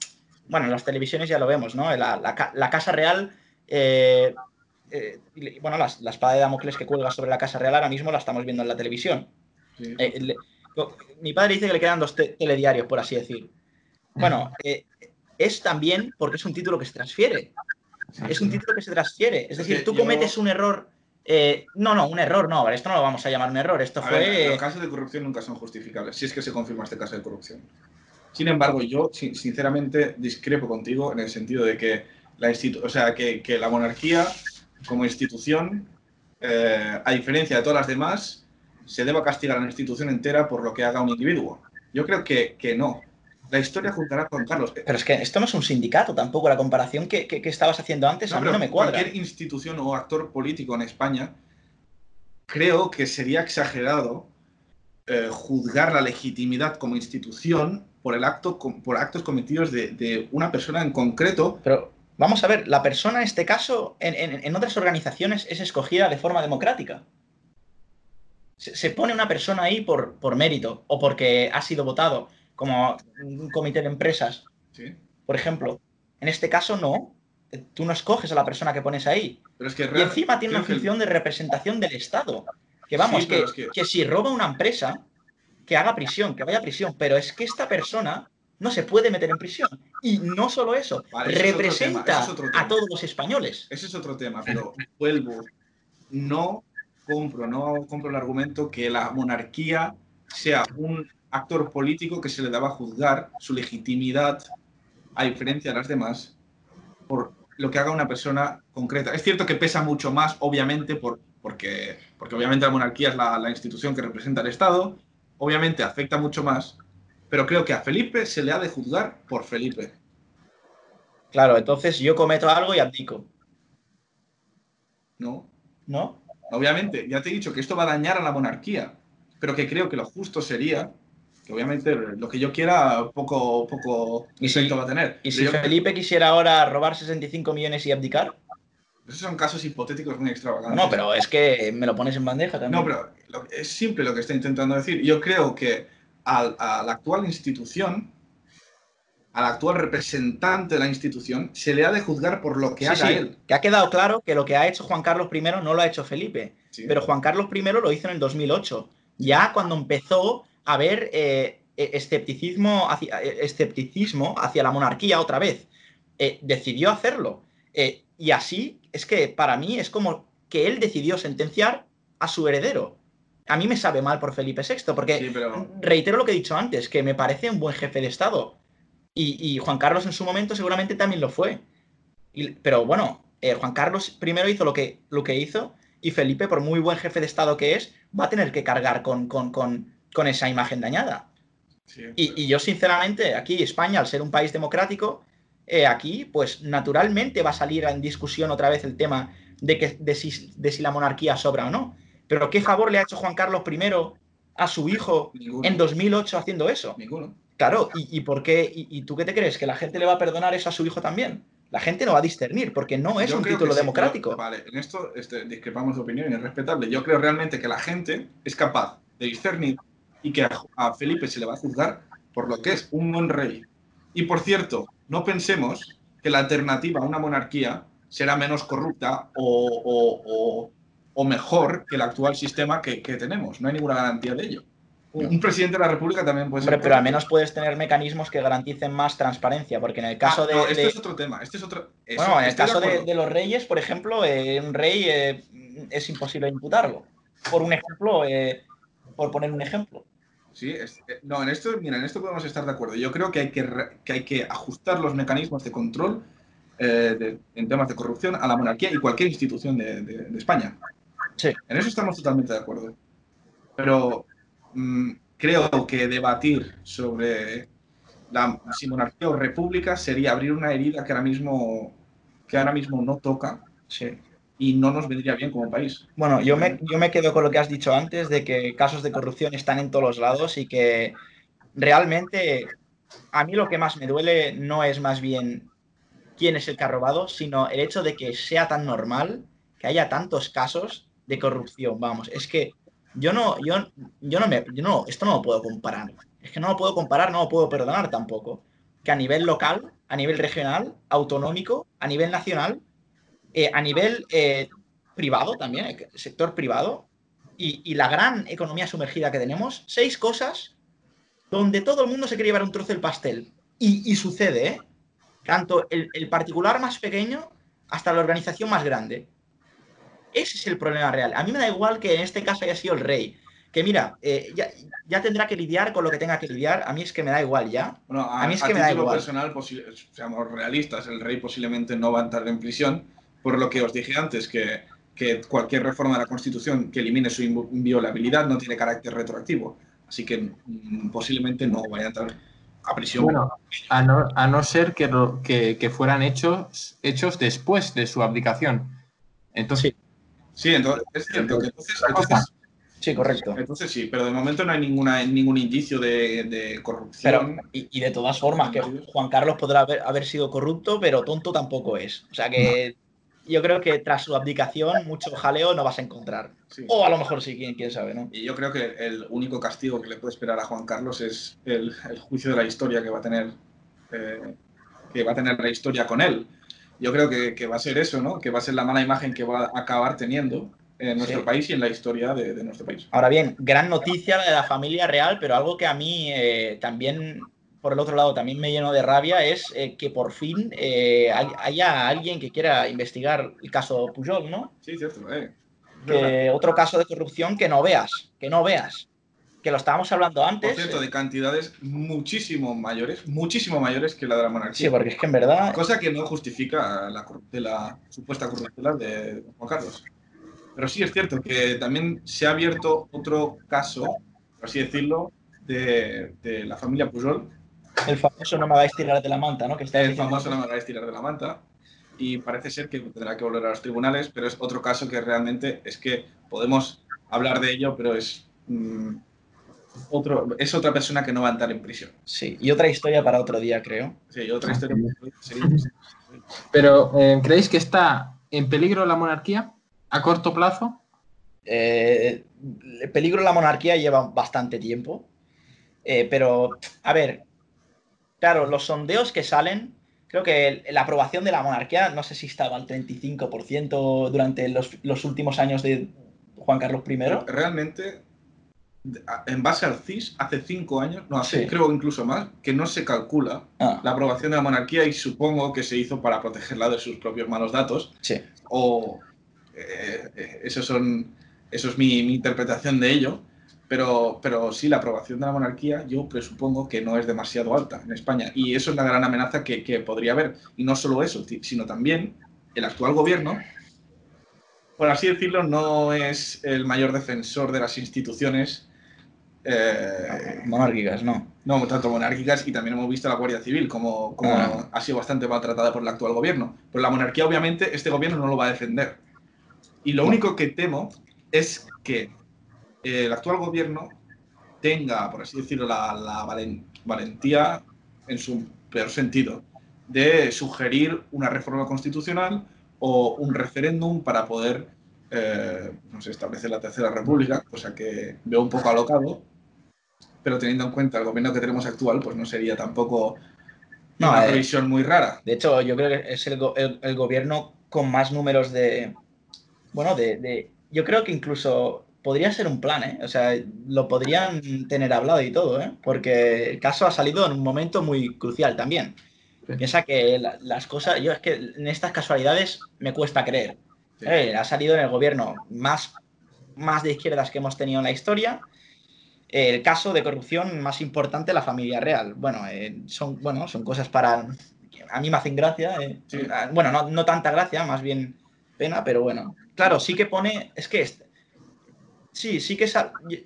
Bueno, en las televisiones ya lo vemos, ¿no? La, la ca- la Casa Real. eh, eh, bueno, las- la espada de Damocles que cuelga sobre la Casa Real ahora mismo la estamos viendo en la televisión. sí. Eh, le- mi padre dice que le quedan dos te- telediarios, por así decir. Bueno, eh, es también porque es un título que se transfiere. Es un título que se transfiere. Es decir, tú cometes un error. eh, no, no, un error no. Esto no lo vamos a llamar un error. Esto A fue. ver, los casos de corrupción nunca son justificables, si es que se confirma este caso de corrupción. Sin embargo, yo sin- sinceramente discrepo contigo en el sentido de que la, o sea, que, que la monarquía como institución, eh, a diferencia de todas las demás, se deba castigar a la institución entera por lo que haga un individuo. Yo creo que, que no. La historia juzgará a Juan Carlos. Pero es que esto no es un sindicato tampoco. La comparación que, que- que estabas haciendo antes No, a mí no me cuadra. Cualquier institución o actor político en España, creo que sería exagerado eh, juzgar la legitimidad como institución por, el acto, por actos cometidos de, de una persona en concreto. Pero vamos a ver, la persona en este caso, en, en- en otras organizaciones, es escogida de forma democrática. Se, se pone una persona ahí por, por mérito o porque ha sido votado, como un comité de empresas, ¿sí? por ejemplo. En este caso, no. Tú no escoges a la persona que pones ahí. Pero es que Y encima tiene una que función de representación del Estado. Que vamos, Sí, que, es que- que si roba una empresa, que haga prisión, que vaya a prisión. Pero es que esta persona no se puede meter en prisión. Y no solo eso, Vale, es representa es a todos los españoles. Ese es otro tema, pero vuelvo. No compro, no compro el argumento que la monarquía sea un actor político que se le daba a juzgar su legitimidad, a diferencia de las demás, por lo que haga una persona concreta. Es cierto que pesa mucho más, obviamente, por, porque, porque obviamente la monarquía es la, la institución que representa al Estado, obviamente afecta mucho más, pero creo que a Felipe se le ha de juzgar por Felipe. Claro, entonces yo cometo algo y abdico, ¿no? ¿no? Obviamente, ya te he dicho que esto va a dañar a la monarquía, pero que creo que lo justo sería que obviamente lo que yo quiera poco, poco ¿Y si- va a tener. Y si yo- Felipe quisiera ahora robar 65 millones y abdicar, Esos son casos hipotéticos muy extravagantes. no, pero es que me lo pones en bandeja también. No, pero lo- es simple lo que está intentando decir. Yo creo que al- a la actual institución, al actual representante de la institución, se le ha de juzgar por lo que Sí, haga sí, él. que ha quedado claro que lo que ha hecho Juan Carlos I no lo ha hecho Felipe. Sí. Pero Juan Carlos I lo hizo en el 2008, ya cuando empezó haber eh, escepticismo, hacia, eh, escepticismo hacia la monarquía otra vez. Eh, decidió hacerlo. Eh, y así es que para mí es como que él decidió sentenciar a su heredero. A mí me sabe mal por Felipe VI, porque Sí, pero reitero lo que he dicho antes, que me parece un buen jefe de Estado. Y, y Juan Carlos en su momento seguramente también lo fue. Y- pero bueno, eh, Juan Carlos primero hizo lo que, lo que hizo y Felipe, por muy buen jefe de Estado que es, va a tener que cargar con, con- con- con esa imagen dañada. sí, Y, y yo sinceramente, aquí España, al ser un país democrático, eh, aquí pues naturalmente va a salir en discusión otra vez el tema de, que, de, si, de si la monarquía sobra o no. Pero ¿qué favor le ha hecho Juan Carlos I a su hijo ninguno. en 2008 haciendo eso? Ninguno. Claro, ¿y, y por qué? ¿Y, y tú qué te crees? ¿Que la gente le va a perdonar eso a su hijo también? La gente no va a discernir, porque no es Yo un título sí, democrático. yo- vale, en esto este, discrepamos de opinión y es respetable. Yo creo realmente que la gente es capaz de discernir y que a, a Felipe se le va a juzgar por lo que es un buen rey. Y por cierto, no pensemos que la alternativa a una monarquía será menos corrupta o, o- o- o mejor que el actual sistema que, que tenemos. No hay ninguna garantía de ello. Un, un presidente de la República también puede ser. Hombre, pero al menos puedes tener mecanismos que garanticen más transparencia, porque en el caso Ah, de, no, este de- es otro tema. Este es otro. eso, bueno, en el caso de, de los reyes, por ejemplo, eh, un rey eh, es imposible imputarlo. Por un ejemplo, eh, por poner un ejemplo. Sí, es- eh, no, en esto, mira, en esto podemos estar de acuerdo. Yo creo que hay que, que, hay que ajustar los mecanismos de control eh, de- en temas de corrupción a la monarquía y cualquier institución de, de- de España. Sí. En eso estamos totalmente de acuerdo. Pero mm, creo que debatir sobre la, si monarquía o república sería abrir una herida que ahora mismo, que ahora mismo no toca Sí. Y no nos vendría bien como país. Bueno, yo me, yo me quedo con lo que has dicho antes, de que casos de corrupción están en todos los lados y que realmente a mí lo que más me duele no es más bien quién es el que ha robado, sino el hecho de que sea tan normal que haya tantos casos de corrupción. Vamos, es que yo no, yo, yo no me, yo no, esto no lo puedo comparar. Es que no lo puedo comparar, no lo puedo perdonar tampoco. Que a nivel local, a nivel regional, autonómico, a nivel nacional, eh, a nivel eh, privado también, eh, sector privado, y, y la gran economía sumergida que tenemos, seis cosas donde todo el mundo se quiere llevar un trozo del pastel. Y, y sucede, ¿eh? Tanto el, el particular más pequeño hasta la organización más grande. Ese es el problema real. A mí me da igual que en este caso haya sido el rey. Que mira, eh, ya, ya tendrá que lidiar con lo que tenga que lidiar. A mí es que me da igual ya. Bueno, a, A mí es a que me da igual. personal, seamos realistas, el rey posiblemente no va a entrar en prisión, por lo que os dije antes, que, que cualquier reforma de la Constitución que elimine su invi- inviolabilidad no tiene carácter retroactivo. Así que mm, posiblemente no vaya a entrar a prisión. Bueno, a no, a no ser que, que, que fueran hechos, hechos después de su abdicación. Entonces, sí, entonces, es cierto que entonces, entonces, Sí, correcto. entonces sí, pero de momento no hay ninguna, ningún indicio de, de corrupción. Pero, y, y de todas formas, que Juan Carlos podrá haber, haber sido corrupto, pero tonto tampoco es. O sea que yo creo que tras su abdicación, mucho jaleo no vas a encontrar. Sí. O a lo mejor sí, quién, quién sabe, ¿no? Y yo creo que el único castigo que le puede esperar a Juan Carlos es el, el juicio de la historia que va a tener eh, que va a tener la historia con él. Yo creo que, que va a ser eso, ¿no? Que va a ser la mala imagen que va a acabar teniendo en nuestro Sí. país y en la historia de, de nuestro país. Ahora bien, gran noticia la de la familia real, pero algo que a mí eh, también, por el otro lado, también me llenó de rabia es eh, que por fin eh, hay- haya alguien que quiera investigar el caso Pujol, ¿no? Sí, cierto. Eh. Que otro caso de corrupción que no veas, que no veas. Que lo estábamos hablando Por antes. cierto, de cantidades muchísimo mayores, muchísimo mayores que la de la monarquía. Sí, porque es que en verdad Cosa que no justifica la, corruptela, supuesta corruptela de Juan Carlos. Pero sí es cierto que también se ha abierto otro caso, por así decirlo, de, de la familia Pujol, el famoso no me hagáis tirar de la manta, ¿no? Que está el famoso no me hagáis tirar de la manta, y parece ser que tendrá que volver a los tribunales, pero es otro caso que realmente es que podemos hablar de ello, pero es, mm, otro, es otra persona que no va a entrar en prisión. Sí, y otra historia para otro día, creo. Sí, otra historia. sería [laughs] pero eh, ¿creéis que está en peligro la monarquía a corto plazo? Eh, el peligro de la monarquía lleva bastante tiempo. Eh, pero, a ver, claro, los sondeos que salen, creo que el- la aprobación de la monarquía, no sé si estaba al 35% durante los, los últimos años de Juan Carlos I. Realmente, en base al CIS, hace cinco años, no, hace Sí. creo incluso más, que no se calcula Ah, la aprobación de la monarquía y supongo que se hizo para protegerla de sus propios malos datos. sí. O eh, eh, eso, son, eso es mi, mi interpretación de ello. Pero, pero sí, la aprobación de la monarquía yo presupongo que no es demasiado alta en España. Y eso es la gran amenaza que, que podría haber. Y no solo eso, sino también el actual gobierno, por así decirlo, no es el mayor defensor de las instituciones, eh, Monárquicas, no. no tanto monárquicas, y también hemos visto a la Guardia Civil como, como Ah. ha sido bastante maltratada por el actual gobierno. Pero la monarquía, obviamente, este gobierno no lo va a defender. Y lo único que temo es que el actual gobierno tenga, por así decirlo, la, la valen- valentía, en su peor sentido, de sugerir una reforma constitucional o un referéndum para poder eh, no sé, establecer la tercera república, cosa que veo un poco alocado, pero teniendo en cuenta el gobierno que tenemos actual, pues no sería tampoco No, una eh, previsión muy rara. De hecho, yo creo que es el, go- el- el gobierno con más números de. Bueno, de, de- Yo creo que incluso podría ser un plan, ¿eh? O sea, lo podrían tener hablado y todo, ¿eh? Porque el caso ha salido en un momento muy crucial también. Sí. Piensa que la- las cosas. Yo es que en estas casualidades me cuesta creer. Sí. Eh, ha salido en el gobierno más, más de izquierdas que hemos tenido en la historia. El caso de corrupción más importante de la familia real. Bueno, eh, son, bueno, son cosas para. A mí me hacen gracia. eh. Sí. Ah, Bueno, no, no tanta gracia, más bien pena, pero bueno. Claro, sí que pone. Es que. Es- sí, sí que,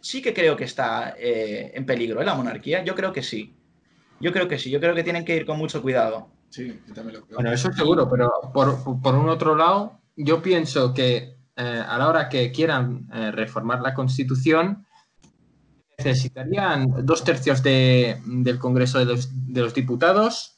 sí que creo que está eh, en peligro ¿eh? la monarquía. Yo creo que sí. Yo creo que sí. Yo creo que tienen que ir con mucho cuidado. Sí, yo también lo creo. Bueno, eso seguro, pero por, por un otro lado, yo pienso que eh, a la hora que quieran eh, reformar la Constitución, necesitarían dos tercios de- del Congreso de los, de los Diputados,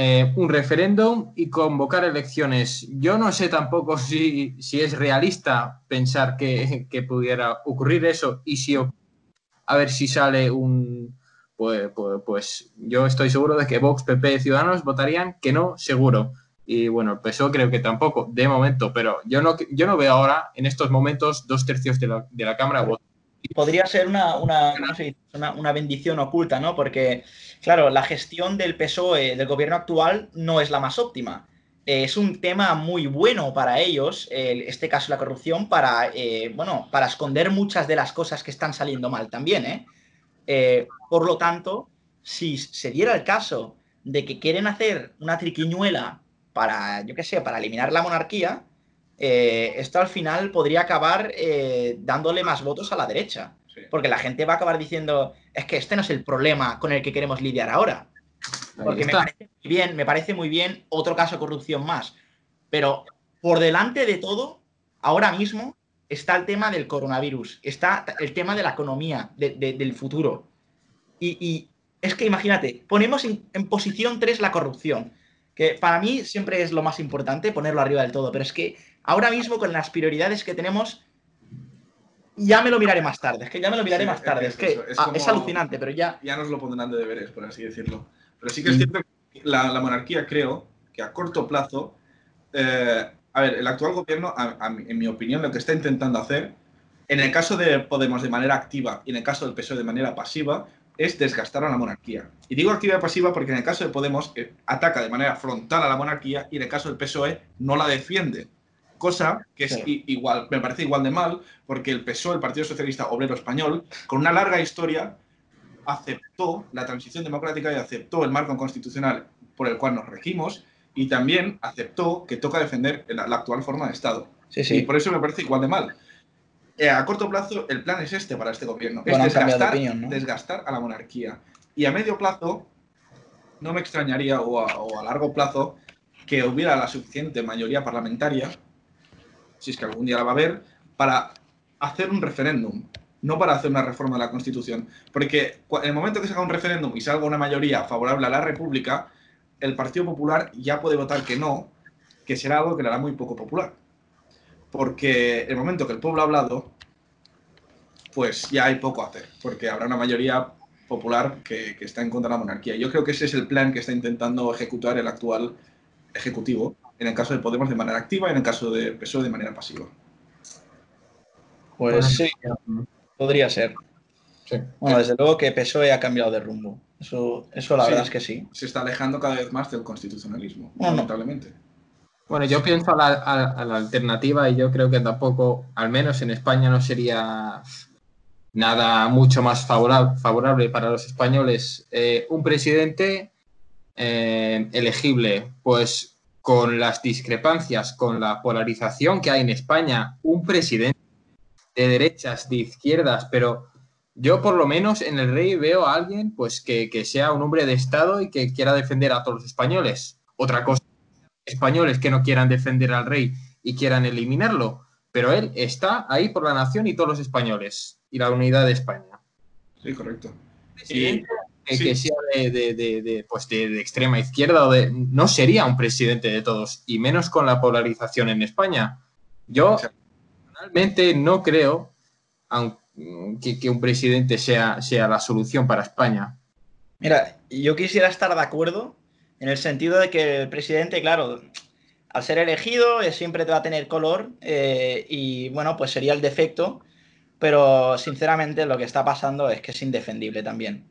eh, un referéndum y convocar elecciones. Yo no sé tampoco si, si es realista pensar que, que pudiera ocurrir eso y si a ver si sale un, pues, pues, pues yo estoy seguro de que Vox, PP Ciudadanos votarían que no, seguro. Y bueno, el PSOE creo que tampoco, de momento, pero yo no, yo no veo ahora, en estos momentos, dos tercios de la, de la Cámara votar. podría ser una, una. Una- bendición oculta, ¿no? Porque, claro, la gestión del PSOE, del gobierno actual, no es la más óptima. Eh, es un tema muy bueno para ellos, el- este caso la corrupción, para, eh, bueno, para esconder muchas de las cosas que están saliendo mal también. Eh, por lo tanto, si se diera el caso de que quieren hacer una triquiñuela para, yo qué sé, para eliminar la monarquía, eh, esto al final podría acabar eh, dándole más votos a la derecha. Sí. Porque la gente va a acabar diciendo, es que este no es el problema con el que queremos lidiar ahora. Ahí Porque me parece muy bien, me parece muy bien otro caso de corrupción más. Pero por delante de todo, ahora mismo está el tema del coronavirus, está el tema de la economía, de- de- del futuro. Y, y es que imagínate, ponemos en, en posición 3 la corrupción, que para mí siempre es lo más importante ponerlo arriba del todo, pero es que ahora mismo con las prioridades que tenemos, ya me lo miraré más tarde, es que ya me lo miraré Sí, más tarde, es es que es alucinante, pero ya... ya nos lo pondrán de deberes, por así decirlo. Pero sí que es cierto que la, la monarquía creo que a corto plazo, eh, a ver, el actual gobierno, a- a mi- en mi opinión, lo que está intentando hacer, en el caso de Podemos de manera activa y en el caso del PSOE de manera pasiva, es desgastar a la monarquía. Y digo activa y pasiva porque en el caso de Podemos eh, ataca de manera frontal a la monarquía y en el caso del PSOE no la defiende. Cosa que es Sí. igual, me parece igual de mal, porque el PSOE, el Partido Socialista Obrero Español, con una larga historia, aceptó la transición democrática y aceptó el marco constitucional por el cual nos regimos y también aceptó que toca defender la, la actual forma de Estado. Sí, Y por eso me parece igual de mal. Eh, a corto plazo, el plan es este para este gobierno: Bueno, es cambiado de desgastar, opinión, ¿no? desgastar a la monarquía. Y a medio plazo, no me extrañaría, o a, o a largo plazo, que hubiera la suficiente mayoría parlamentaria, si es que algún día la va a haber, para hacer un referéndum, no para hacer una reforma de la Constitución. Porque en el momento que se haga un referéndum y salga una mayoría favorable a la República, el Partido Popular ya puede votar que no, que será algo que le hará muy poco popular. Porque el momento que el pueblo ha hablado, pues ya hay poco a hacer, porque habrá una mayoría popular que, que está en contra de la monarquía. Yo creo que ese es el plan que está intentando ejecutar el actual Ejecutivo, en el caso de Podemos de manera activa y en el caso de PSOE de manera pasiva. Pues sí, podría ser. Sí. Bueno, desde luego que PSOE ha cambiado de rumbo. Eso, eso la Sí. verdad es que sí. Se está alejando cada vez más del constitucionalismo, No, no. lamentablemente. Bueno, yo pienso a la, a- a la alternativa y yo creo que tampoco, al menos en España, no sería nada mucho más favorable, favorable para los españoles. Eh, un presidente eh, elegible, pues con las discrepancias, con la polarización que hay en España, un presidente de derechas, de izquierdas, pero yo por lo menos en el rey veo a alguien pues que, que sea un hombre de Estado y que quiera defender a todos los españoles. Otra cosa españoles que no quieran defender al rey y quieran eliminarlo, pero él está ahí por la nación y todos los españoles y la unidad de España. Sí, correcto. presidente que, sí. que sea de, de- de- de, pues de, de extrema izquierda o de, no sería un presidente de todos, y menos con la polarización en España. Yo realmente no creo que, que un presidente sea, sea la solución para España. Mira, yo quisiera estar de acuerdo en el sentido de que el presidente, claro, al ser elegido eh, siempre te va a tener color eh, y bueno, pues sería el defecto, pero sinceramente lo que está pasando es que es indefendible también,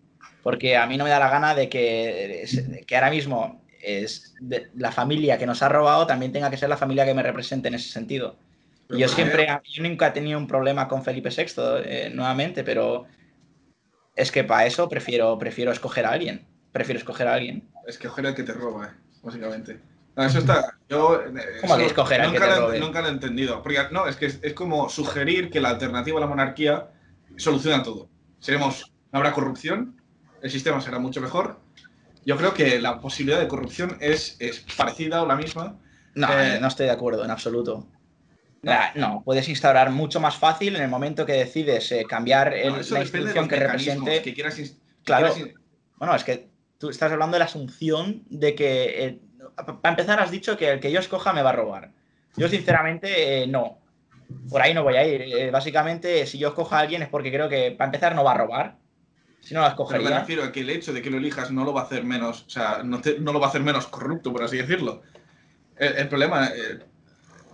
porque a mí no me da la gana de que, que ahora mismo es de- la familia que nos ha robado también tenga que ser la familia que me represente en ese sentido. Pero yo siempre, yo nunca he tenido un problema con Felipe VI, eh, nuevamente, pero es que para eso prefiero, prefiero escoger a alguien. Prefiero escoger a alguien. Es que ojalá el que te roba, eh, básicamente. No, eso está. Yo, eh, ¿Cómo eso que escoger al que te lo, robe? Nunca lo he entendido. Porque no, es que es, es como sugerir que la alternativa a la monarquía soluciona todo. Seremos, no habrá corrupción, el sistema será mucho mejor. Yo creo que la posibilidad de corrupción es, es parecida o la misma. No, Eh, eh, no estoy de acuerdo en absoluto. Ah, No, puedes instaurar mucho más fácil en el momento que decides eh, cambiar el- No, la institución que represente. que quieras ins- que Claro. quieras Bueno, es que tú estás hablando de la asunción de que, eh, para empezar, has dicho que el que yo escoja me va a robar. Yo, sinceramente, eh, no. Por ahí no voy a ir. Eh, básicamente, si yo escojo a alguien es porque creo que, para empezar, no va a robar. Si no, la Pero me refiero a que el hecho de que lo elijas no lo va a hacer menos, o sea, no, te- no lo va a hacer menos corrupto, por así decirlo. El, el problema, eh,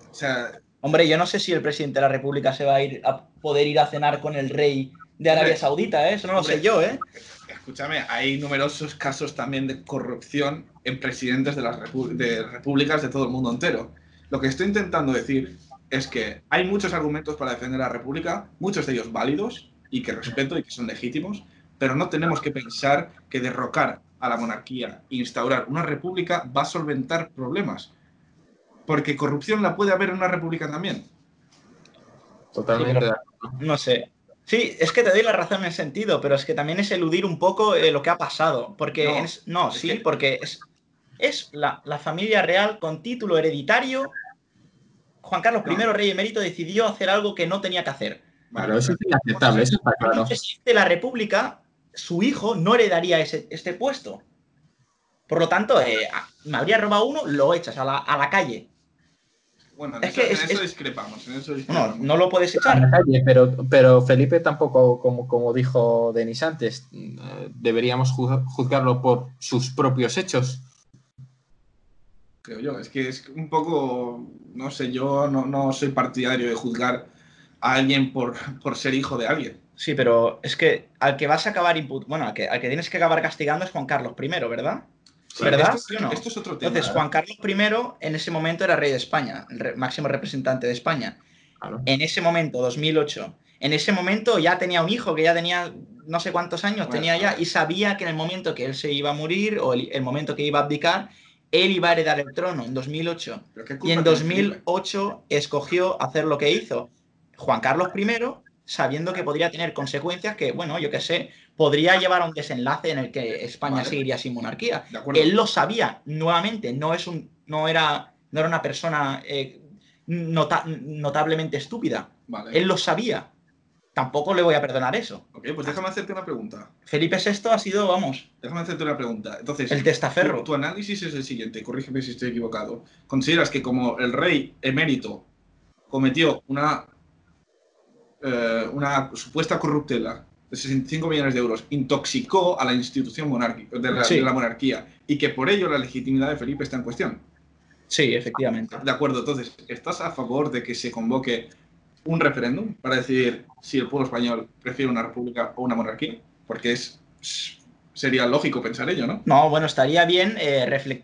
o sea, Hombre, yo no sé si el presidente de la República se va a ir a poder ir a cenar con el rey de Arabia Saudita, ¿eh? Eso no lo hombre. sé yo, ¿eh? escúchame, hay numerosos casos también de corrupción en presidentes de las de repúblicas de todo el mundo entero. Lo que estoy intentando decir es que hay muchos argumentos para defender a la república, muchos de ellos válidos y que respeto y que son legítimos, pero no tenemos que pensar que derrocar a la monarquía e instaurar una república va a solventar problemas. Porque corrupción la puede haber en una república también. Totalmente. Sí, pero- de acuerdo. No sé. Sí, es que te doy la razón en el sentido, pero es que también es eludir un poco eh, lo que ha pasado. Porque No, es, no, es sí, que- porque es, es la, la familia real con título hereditario. Juan Carlos I, No. rey emérito, decidió hacer algo que no tenía que hacer. Claro, eso es inaceptable, eso está claro. de la República, su hijo no heredaría ese, este puesto. Por lo tanto, eh, a- me habría robado uno, lo echas a la, a la calle. Bueno, en Es eso, que en es- eso es- discrepamos. En eso No, discrepamos. no lo puedes a echar. la calle, pero, pero Felipe tampoco, como, como dijo Denis antes, eh, deberíamos ju- juzgarlo por sus propios hechos. creo yo. Es que es un poco, no sé, yo no, no soy partidario de juzgar a alguien por, por ser hijo de alguien. Sí, pero es que al que vas a acabar imput- bueno, al que, al que tienes que acabar castigando es Juan Carlos I, ¿verdad? Sí, ¿Verdad? Esto, ¿Sí o no? esto es otro tema. Entonces, Juan Carlos I en ese momento era rey de España, el re- máximo representante de España. Claro. En ese momento, 2008, en ese momento ya tenía un hijo que ya tenía no sé cuántos años Bueno, tenía ya y sabía que en el momento que él se iba a morir o el, el momento que iba a abdicar, él iba a heredar el trono en 2008. Pero ¿qué Y en tiene Felipe? 2008 escogió hacer lo que hizo. Juan Carlos I, sabiendo que podría tener consecuencias que, bueno, yo qué sé, podría llevar a un desenlace en el que España Vale. seguiría sin monarquía. Él lo sabía, nuevamente, no, es un, no, era, no era una persona eh, nota- notablemente estúpida. Vale. Él lo sabía. Tampoco le voy a perdonar eso. Ok, pues déjame hacerte una pregunta. Felipe VI ha sido, vamos, Déjame hacerte una pregunta. Entonces, el testaferro. tu, tu análisis es el siguiente, corrígeme si estoy equivocado. ¿Consideras que como el rey emérito cometió una, eh, una supuesta corruptela de 65 millones de euros, intoxicó a la institución monárquica, de, la, Sí. de la monarquía y que por ello la legitimidad de Felipe está en cuestión? Sí, efectivamente. De acuerdo, entonces, ¿estás a favor de que se convoque un referéndum para decidir si el pueblo español prefiere una república o una monarquía? Porque es sería lógico pensar ello, ¿no? No, bueno, estaría bien eh, refle-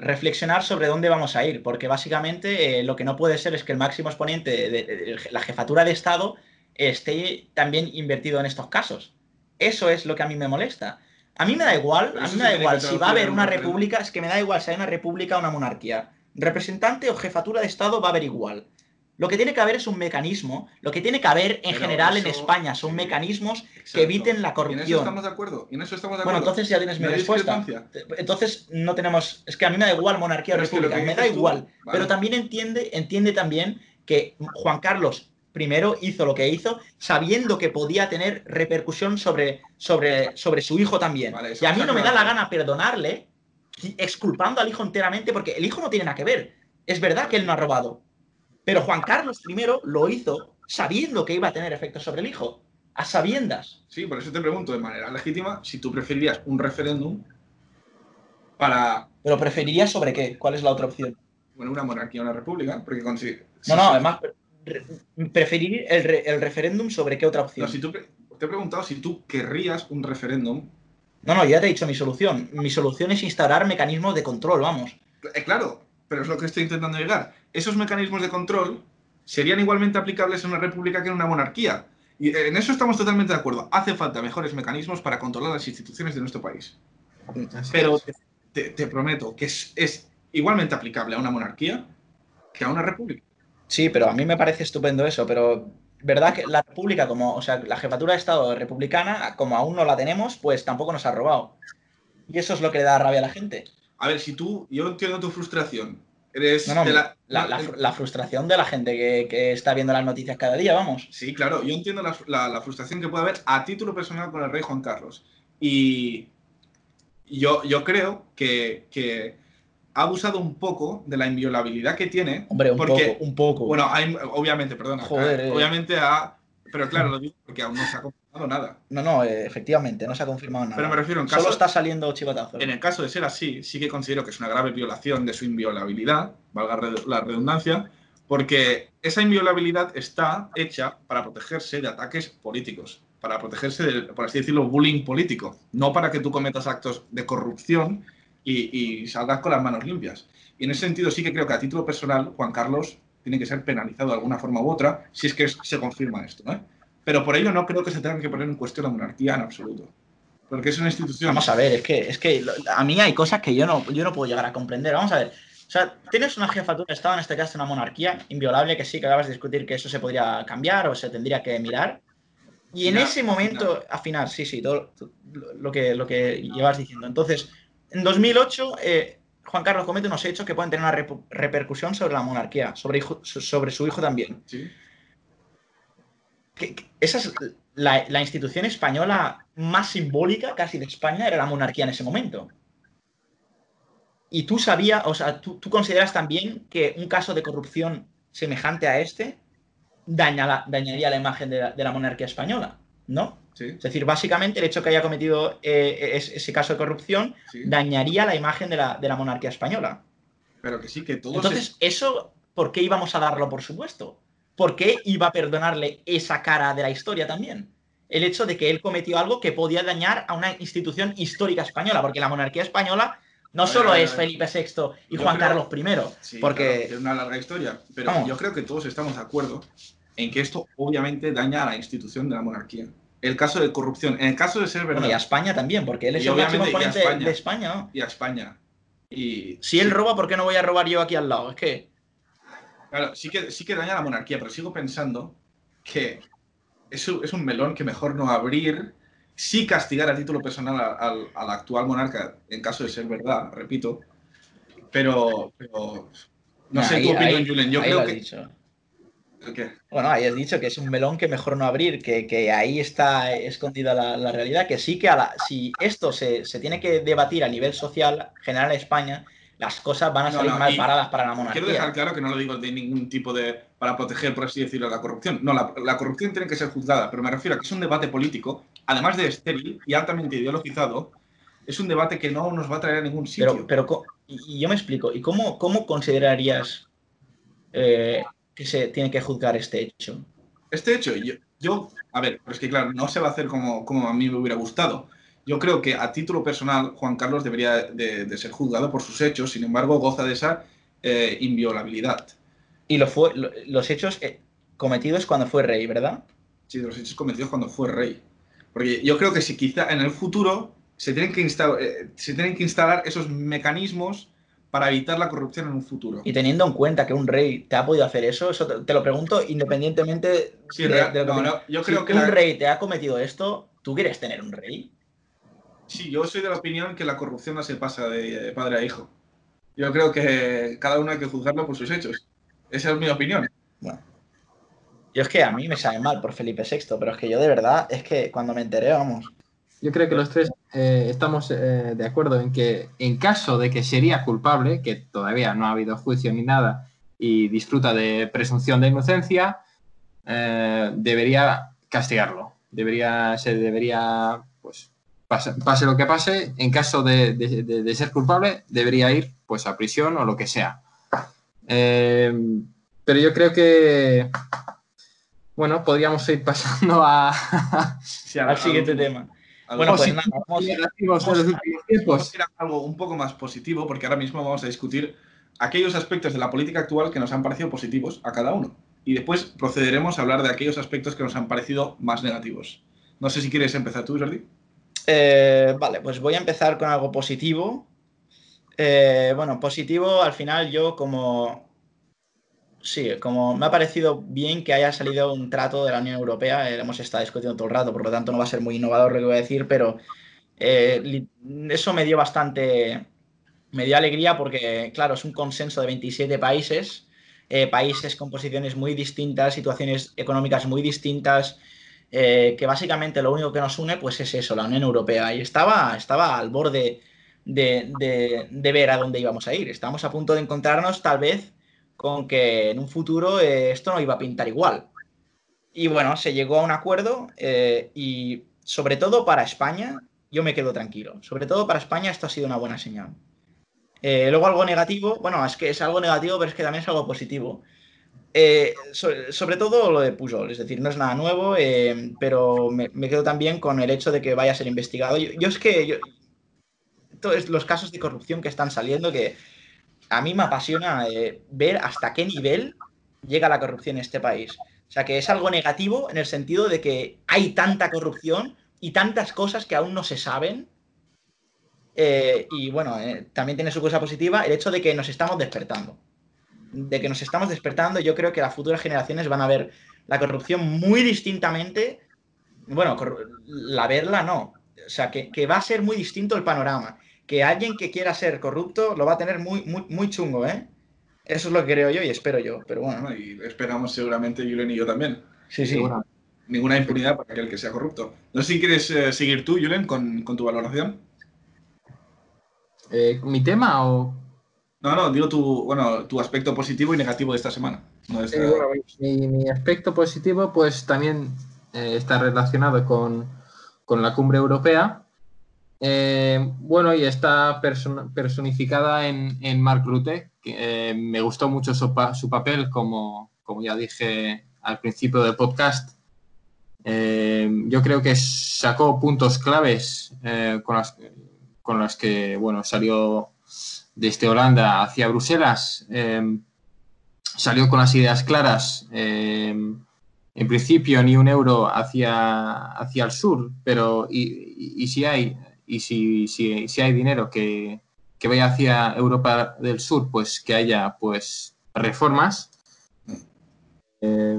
reflexionar sobre dónde vamos a ir, porque básicamente eh, lo que no puede ser es que el máximo exponente de, de- de la jefatura de Estado esté también invertido en estos casos. Eso es lo que a mí me molesta. A mí me da igual, a mí me da igual si va a haber una república, es que me da igual si hay una república o una monarquía. Representante o jefatura de Estado va a haber igual. Lo que tiene que haber es un mecanismo, lo que tiene que haber en Pero general en España son sí. mecanismos que eviten la Y en eso corrupción. estamos de acuerdo. Y en eso estamos de Bueno, acuerdo. entonces ya tienes mi No respuesta. Entonces no tenemos. Es que a mí me da igual monarquía o es que república, que me da igual. vale. Pero también entiende, entiende también que Juan Carlos I hizo lo que hizo sabiendo que podía tener repercusión sobre, sobre, sobre su hijo también. Vale, y a mí no me da la gana perdonarle exculpando al hijo enteramente porque el hijo no tiene nada que ver. Es verdad que él no ha robado. Pero Juan Carlos I lo hizo sabiendo que iba a tener efectos sobre el hijo. A sabiendas. Sí, por eso te pregunto de manera legítima si tú preferirías un referéndum para Pero preferiría sobre qué? ¿Cuál es la otra opción? bueno, una monarquía o una república, porque consi- si- No, no, además, preferir el, re- el referéndum sobre qué otra opción. no, si tú pre- te he preguntado si tú querrías un referéndum. No, no, ya te he dicho mi solución. Mi solución es instaurar mecanismos de control, vamos. Eh, claro, pero es lo que estoy intentando llegar. Esos mecanismos de control serían igualmente aplicables en una república que en una monarquía. Y eh, en eso estamos totalmente de acuerdo. Hace falta mejores mecanismos para controlar las instituciones de nuestro país. Así Pero es. te, te- te prometo que es, es igualmente aplicable a una monarquía que a una república. Sí, pero a mí me parece estupendo eso, pero verdad que la república, como, o sea, la jefatura de Estado republicana, como aún no la tenemos, pues tampoco nos ha robado. Y eso es lo que le da rabia a la gente. A ver, si tú, yo entiendo tu frustración. Eres No, no, de la, la, la fr- la frustración de la gente que, que está viendo las noticias cada día, vamos. Sí, claro, yo entiendo la frustración que puede haber a título personal con el rey Juan Carlos. Y yo, yo creo que, que ha abusado un poco de la inviolabilidad que tiene. Hombre, un porque, poco, un poco. Bueno, hay- obviamente, perdona. Joder, eh. Obviamente ha. Pero claro, lo digo porque aún no se ha confirmado nada. no, no, eh, efectivamente, no se ha confirmado nada. Pero me refiero en caso. Solo está saliendo chivatazo. En el caso de ser así, sí que considero que es una grave violación de su inviolabilidad, valga la redundancia, porque esa inviolabilidad está hecha para protegerse de ataques políticos, para protegerse del, por así decirlo, bullying político, no para que tú cometas actos de corrupción y, y salgas con las manos limpias. Y en ese sentido sí que creo que a título personal, Juan Carlos tiene que ser penalizado de alguna forma u otra si es que se confirma esto. ¿eh? Pero por ello no creo que se tenga que poner en cuestión la monarquía en absoluto. Porque es una institución. Vamos a ver, es que, es que a mí hay cosas que yo no, yo no puedo llegar a comprender. Vamos a ver. O sea, tienes una jefatura de Estado, en este caso una monarquía, inviolable, que sí que acabas de discutir que eso se podría cambiar o se tendría que mirar. Y en Ya, ese momento, afinar, sí, sí, todo todo lo que, lo que llevas diciendo. Entonces, en 2008, eh, Juan Carlos comete unos hechos que pueden tener una repercusión sobre la monarquía, sobre, hijo- sobre su hijo también. Sí. que- que esa es la, la institución española más simbólica casi de España, era la monarquía en ese momento. Y tú sabías, o sea, tú, tú consideras también que un caso de corrupción semejante a este daña la- dañaría la imagen de la, de la monarquía española, ¿no? Sí, Es decir, básicamente el hecho que haya cometido eh, es- ese caso de corrupción sí. dañaría la imagen de la, de la monarquía española. Pero que sí, que todos. Entonces, eso, ¿por qué íbamos a darlo por supuesto? ¿Por qué iba a perdonarle esa cara de la historia también? El hecho de que él cometió algo que podía dañar a una institución histórica española, porque la monarquía española no solo es. Felipe VI y Juan creo- Carlos I, Sí, porque claro, tiene una larga historia. Pero yo creo que todos estamos de acuerdo en que esto obviamente daña a la institución de la monarquía. El caso de corrupción, en el caso de ser verdad, bueno, y a España también, porque él es Y el máximo España. de España. y a España. Y Si él roba, ¿por qué no voy a robar yo aquí al lado? Es que Claro, sí que, sí que daña la monarquía, pero sigo pensando que es un, es un melón que mejor no abrir, sí castigar a título personal al, al actual monarca, en caso de ser verdad, repito, pero, pero no Nah, sé ahí- tu opinión, ahí- Julen, yo creo que... dicho. Bueno, ahí has dicho que es un melón que mejor no abrir, que, que ahí está escondida la, la realidad, que sí que a la- si esto se, se tiene que debatir a nivel social general en España, las cosas van a salir no, mal paradas para la Quiero dejar monarquía. claro que no lo digo de ningún tipo de. para proteger, por así decirlo, la corrupción. No, la, la corrupción tiene que ser juzgada, pero me refiero a que es un debate político, además de estéril y altamente ideologizado, es un debate que no nos va a traer a ningún sitio. Pero, y yo me explico, ¿y cómo, cómo considerarías eh, que se tiene que juzgar este hecho? Este hecho, yo, yo, a ver, pero es que claro, no se va a hacer como, como a mí me hubiera gustado. Yo creo que a título personal Juan Carlos debería de, de ser juzgado por sus hechos, sin embargo goza de esa eh, inviolabilidad. Y lo fue, lo- los hechos eh, cometidos cuando fue rey, ¿verdad? Sí, de los hechos cometidos cuando fue rey. Porque yo creo que si quizá en el futuro se tienen que, insta- eh, se tienen que instalar esos mecanismos para evitar la corrupción en un futuro. Y teniendo en cuenta que un rey te ha podido hacer eso, eso te, te lo pregunto independientemente Sí, de, real- de lo que no, no, yo Si creo que un la- rey te ha cometido esto, ¿tú quieres tener un rey? Sí, yo soy de la opinión que la corrupción no se pasa de, de padre a hijo. Yo creo que cada uno hay que juzgarlo por sus hechos. Esa es mi opinión. Bueno, Yo es que a mí me sabe mal por Felipe VI, pero es que yo de verdad, es que cuando me enteré, vamos. Yo creo que los tres eh, estamos eh, de acuerdo en que en caso de que sería culpable, que todavía no ha habido juicio ni nada y disfruta de presunción de inocencia, eh, debería castigarlo. Debería, se debería, pues, pase, pase lo que pase, en caso de, de- de- de ser culpable, debería ir pues a prisión o lo que sea. Pero yo creo que, bueno, podríamos ir pasando a... Sí, Al siguiente [laughs] tema. Bueno, pues nada, vamos, ir a algo un poco más positivo, porque ahora mismo vamos a discutir aquellos aspectos de la política actual que nos han parecido positivos a cada uno. Y después procederemos a hablar de aquellos aspectos que nos han parecido más negativos. No sé si quieres empezar tú, Jordi. Eh, vale, pues voy a empezar con algo positivo. Eh, bueno, positivo, al final yo como... Sí, como me ha parecido bien que haya salido un trato de la Unión Europea, eh, hemos estado discutiendo todo el rato, por lo tanto no va a ser muy innovador lo que voy a decir, pero eh, eso me dio bastante, me dio alegría porque, claro, es un consenso de 27 países, eh, países con posiciones muy distintas, situaciones económicas muy distintas, que básicamente lo único que nos une pues es eso, la Unión Europea. Y estaba, estaba al borde de, de- de ver a dónde íbamos a ir. Estábamos a punto de encontrarnos tal vez con que en un futuro eh, esto no iba a pintar igual. Y bueno, se llegó a un acuerdo eh, y sobre todo para España, yo me quedo tranquilo. Sobre todo para España esto ha sido una buena señal. Eh, luego algo negativo, bueno, es que es algo negativo, pero es que también es algo positivo. So- sobre todo lo de Pujol, es decir, no es nada nuevo, pero me, quedo también con el hecho de que vaya a ser investigado. Yo, yo es que todos los casos de corrupción que están saliendo, que a mí me apasiona eh, ver hasta qué nivel llega la corrupción en este país. O sea, que es algo negativo en el sentido de que hay tanta corrupción y tantas cosas que aún no se saben. Eh, y bueno, eh, también tiene su cosa positiva el hecho de que nos estamos despertando. De que nos estamos despertando, yo creo que las futuras generaciones van a ver la corrupción muy distintamente. Bueno, la verla no. O sea, que, que va a ser muy distinto el panorama. Que alguien que quiera ser corrupto lo va a tener muy, muy, muy chungo, ¿eh? Eso es lo que creo yo y espero yo. Pero bueno, Bueno, y esperamos seguramente Julen y yo también. sí, sí. Ninguna impunidad para aquel que sea corrupto. No sé si quieres eh, seguir tú, Julen, con, con tu valoración. Eh, ¿Mi tema o...? No, no, digo tu, bueno, tu aspecto positivo y negativo de esta semana. No de esta- Eh, bueno, mi, mi aspecto positivo pues también eh, está relacionado con, con la cumbre europea. Eh, bueno, y está person- personificada en, en Mark Rutte, que eh, me gustó mucho su, pa- su papel, como, como ya dije al principio del podcast. Eh, yo creo que sacó puntos claves con, las, con las que bueno, salió desde Holanda hacia Bruselas. Salió con las ideas claras. en principio, ni un euro hacia, hacia el sur, pero y- y si hay, y si, si- si hay dinero que, que vaya hacia Europa del Sur, pues que haya pues reformas. Eh,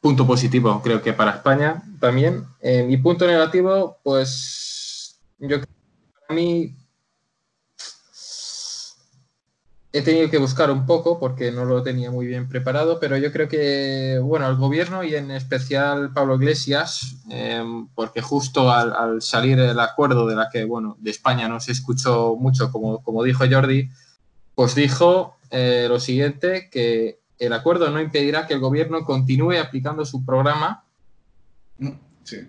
punto positivo, creo que para España también. Eh, mi punto negativo, pues yo creo que para mí he tenido que buscar un poco porque no lo tenía muy bien preparado, pero yo creo que, bueno, el gobierno y en especial Pablo Iglesias, eh, porque justo al, al salir el acuerdo de la que, bueno, de España no se escuchó mucho, como, como dijo Jordi, pues dijo eh, lo siguiente, que el acuerdo no impedirá que el gobierno continúe aplicando su programa Sí.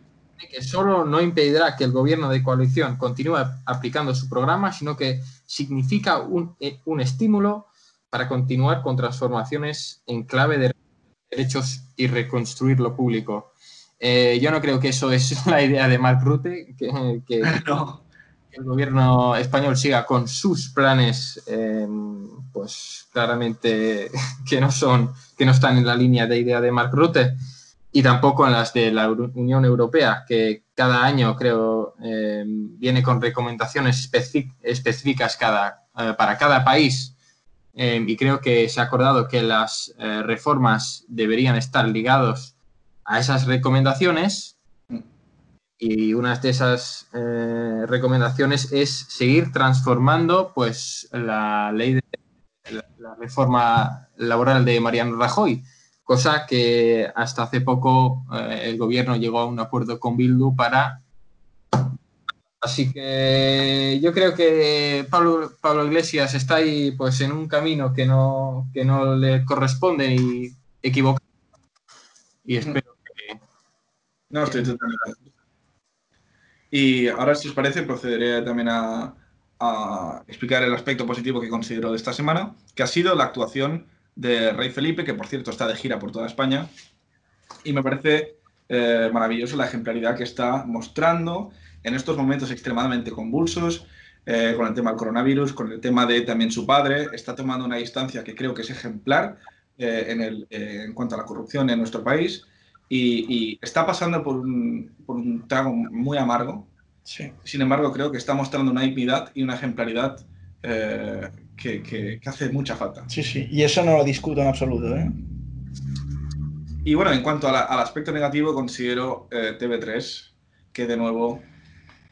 Que solo no impedirá que el gobierno de coalición continúe aplicando su programa, sino que significa un, eh, un estímulo para continuar con transformaciones en clave de derechos y reconstruir lo público. Eh, yo no creo que eso es [laughs] la idea de Mark Rutte, que, que- [laughs] No. el gobierno español siga con sus planes, eh, pues claramente [laughs] que no son, que no están en la línea de idea de Mark Rutte y tampoco en las de la Unión Europea, que cada año creo eh, viene con recomendaciones específicas cada, eh, para cada país. Eh, y creo que se ha acordado que las reformas deberían estar ligados a esas recomendaciones. Y una de esas recomendaciones es seguir transformando pues, la ley de la reforma laboral de Mariano Rajoy, cosa que hasta hace poco eh, el gobierno llegó a un acuerdo con Bildu para... Así que yo creo que Pablo, Pablo Iglesias está ahí pues en un camino que no, que no le corresponde y equivocado. Y espero que... No, estoy totalmente. Y ahora, si os parece, procederé también a, a explicar el aspecto positivo que considero de esta semana, que ha sido la actuación de Rey Felipe, que por cierto está de gira por toda España. Y me parece eh, maravilloso la ejemplaridad que está mostrando en estos momentos extremadamente convulsos, eh, con el tema del coronavirus, con el tema de también su padre. Está tomando una distancia que creo que es ejemplar eh, en, el, eh, en cuanto a la corrupción en nuestro país. Y, y está pasando por un, por un trago muy amargo. Sí. Sin embargo, creo que está mostrando una dignidad y una ejemplaridad que, que- que hace mucha falta. Sí, sí. Y eso no lo discuto en absoluto, ¿eh? Y bueno, en cuanto a la- al aspecto negativo, considero eh, TV3 que de nuevo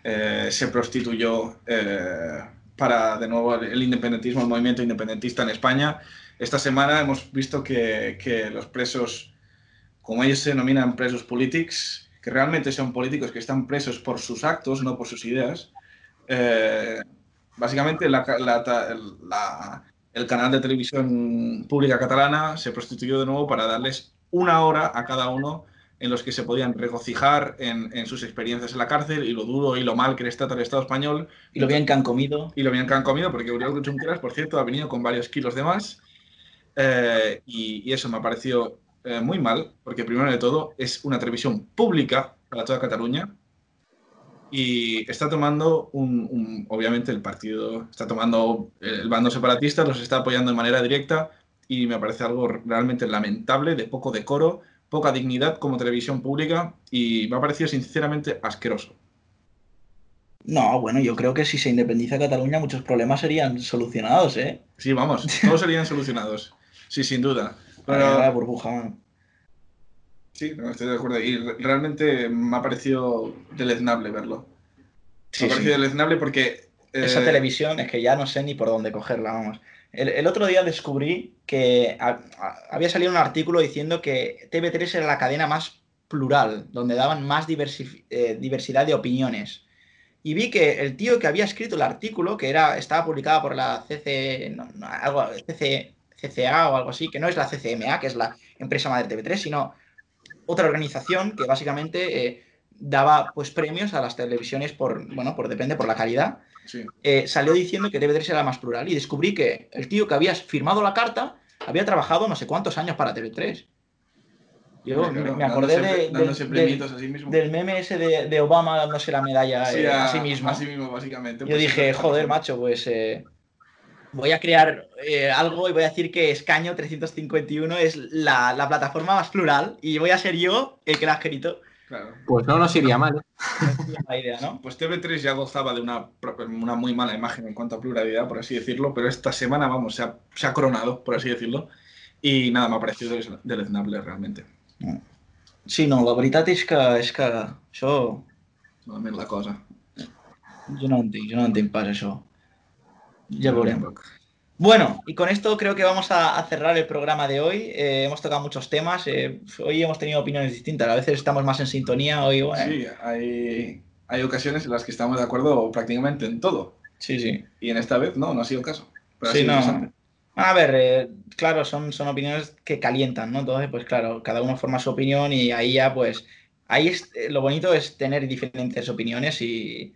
eh, se prostituyó eh, para de nuevo el, el independentismo, el movimiento independentista en España. Esta semana hemos visto que, que los presos, como ellos se denominan presos políticos, que realmente son políticos que están presos por sus actos, no por sus ideas, eh, básicamente la, el- la- el canal de televisión pública catalana se prostituyó de nuevo para darles una hora a cada uno en los que se podían regocijar en, en sus experiencias en la cárcel y lo duro y lo mal que les trata el Estado español. Y lo bien que han comido. Y lo bien que han comido, porque Uriel Junqueras, por cierto, ha venido con varios kilos de más. Eh, y, y eso me ha parecido eh, muy mal, porque primero de todo es una televisión pública para toda Cataluña. Y está tomando un, un- obviamente el partido, está tomando el bando separatista, los está apoyando de manera directa y me parece algo realmente lamentable, de poco decoro, poca dignidad como televisión pública y me ha parecido sinceramente asqueroso. No, bueno, yo creo que si se independiza Cataluña muchos problemas serían solucionados, ¿eh? Sí, vamos, todos serían [laughs] solucionados. Sí, sin duda. Pero, la burbuja. Sí, no, estoy de acuerdo. Y re- realmente me ha parecido deleznable verlo. Sí, me ha parecido sí. deleznable porque... eh, Esa televisión es que ya no sé ni por dónde cogerla, vamos. El, el otro día descubrí que ha- ha- había salido un artículo diciendo que TV3 era la cadena más plural, donde daban más diversi- eh, diversidad de opiniones. Y vi que el tío que había escrito el artículo, que era, estaba publicada por la CC, no, no, algo, CC, CCA o algo así, que no es la CCMA, que es la empresa madre de TV3, sino otra organización que básicamente eh, daba pues premios a las televisiones por, bueno, por depende por la calidad sí. eh, salió diciendo que TV3 era la más plural y descubrí que el tío que había firmado la carta había trabajado no sé cuántos años para TV3. Yo Claro, me, acordé dándose- de- del, premiitos a sí mismo. del meme ese de, de Obama dándose la medalla eh, a, a, sí mismo. a sí mismo, básicamente. Yo Pues dije, joder, macho, pues eh, voy a crear eh, algo y voy a decir que Escaño 351 es la, la plataforma más plural y voy a ser yo el que la ha escrito. Claro. Pues no nos iría mal. ¿eh? La idea, ¿no? Pues TV3 ya gozaba de una, una muy mala imagen en cuanto a pluralidad, por así decirlo, pero esta semana, vamos, se ha, se ha coronado, por así decirlo. Y nada, me ha parecido deleznable realmente. Sí, no, la veritat és que, és que això... Normalment la cosa. Jo no entenc, jo no entenc pas això. Ya veremos. Bueno, y con esto creo que vamos a, a cerrar el programa de hoy. Eh, hemos tocado muchos temas. eh, hoy hemos tenido opiniones distintas. A veces estamos más en sintonía. Hoy, bueno, Sí, hay, hay ocasiones en las que estamos de acuerdo prácticamente en todo. sí, sí. Y en esta vez no, no ha sido el caso. Pero Sí, no. A ver, eh, claro, son, son opiniones que calientan, ¿no? Entonces, pues claro, cada uno forma su opinión y ahí ya, pues, ahí es, eh, lo bonito es tener diferentes opiniones y,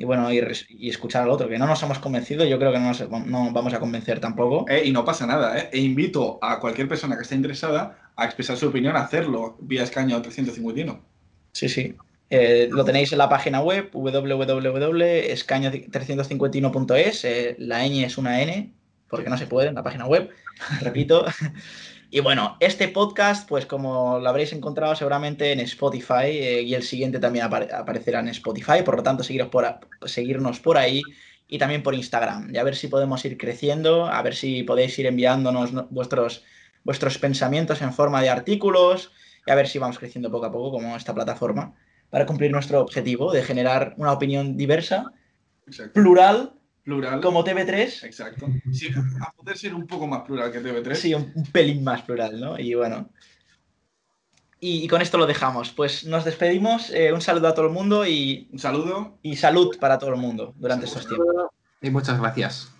y bueno, y, escuchar al otro, que no nos hemos convencido, yo creo que no nos no vamos a convencer tampoco. Eh, y no pasa nada, ¿eh? E invito a cualquier persona que esté interesada a expresar su opinión, a hacerlo vía escaño 351. Sí, sí. Eh, lo tenéis en la página web www.escaño351.es. eh, la ñ es una N, porque no se puede en la página web, repito. Y bueno, este podcast, pues como lo habréis encontrado seguramente en Spotify eh, y el siguiente también apare- aparecerá en Spotify, por lo tanto seguiros por seguirnos por ahí y también por Instagram. Y a ver si podemos ir creciendo, a ver si podéis ir enviándonos no- vuestros, vuestros pensamientos en forma de artículos y a ver si vamos creciendo poco a poco como esta plataforma para cumplir nuestro objetivo de generar una opinión diversa, Exacto. plural, Plural. como TV3. Exacto. Sí, a poder ser un poco más plural que TV3. Sí, un, un pelín más plural, ¿no? Y bueno, Y, y con esto lo dejamos. Pues nos despedimos. eh, un saludo a todo el mundo y, Un saludo. y salud para todo el mundo durante estos tiempos. Y muchas gracias.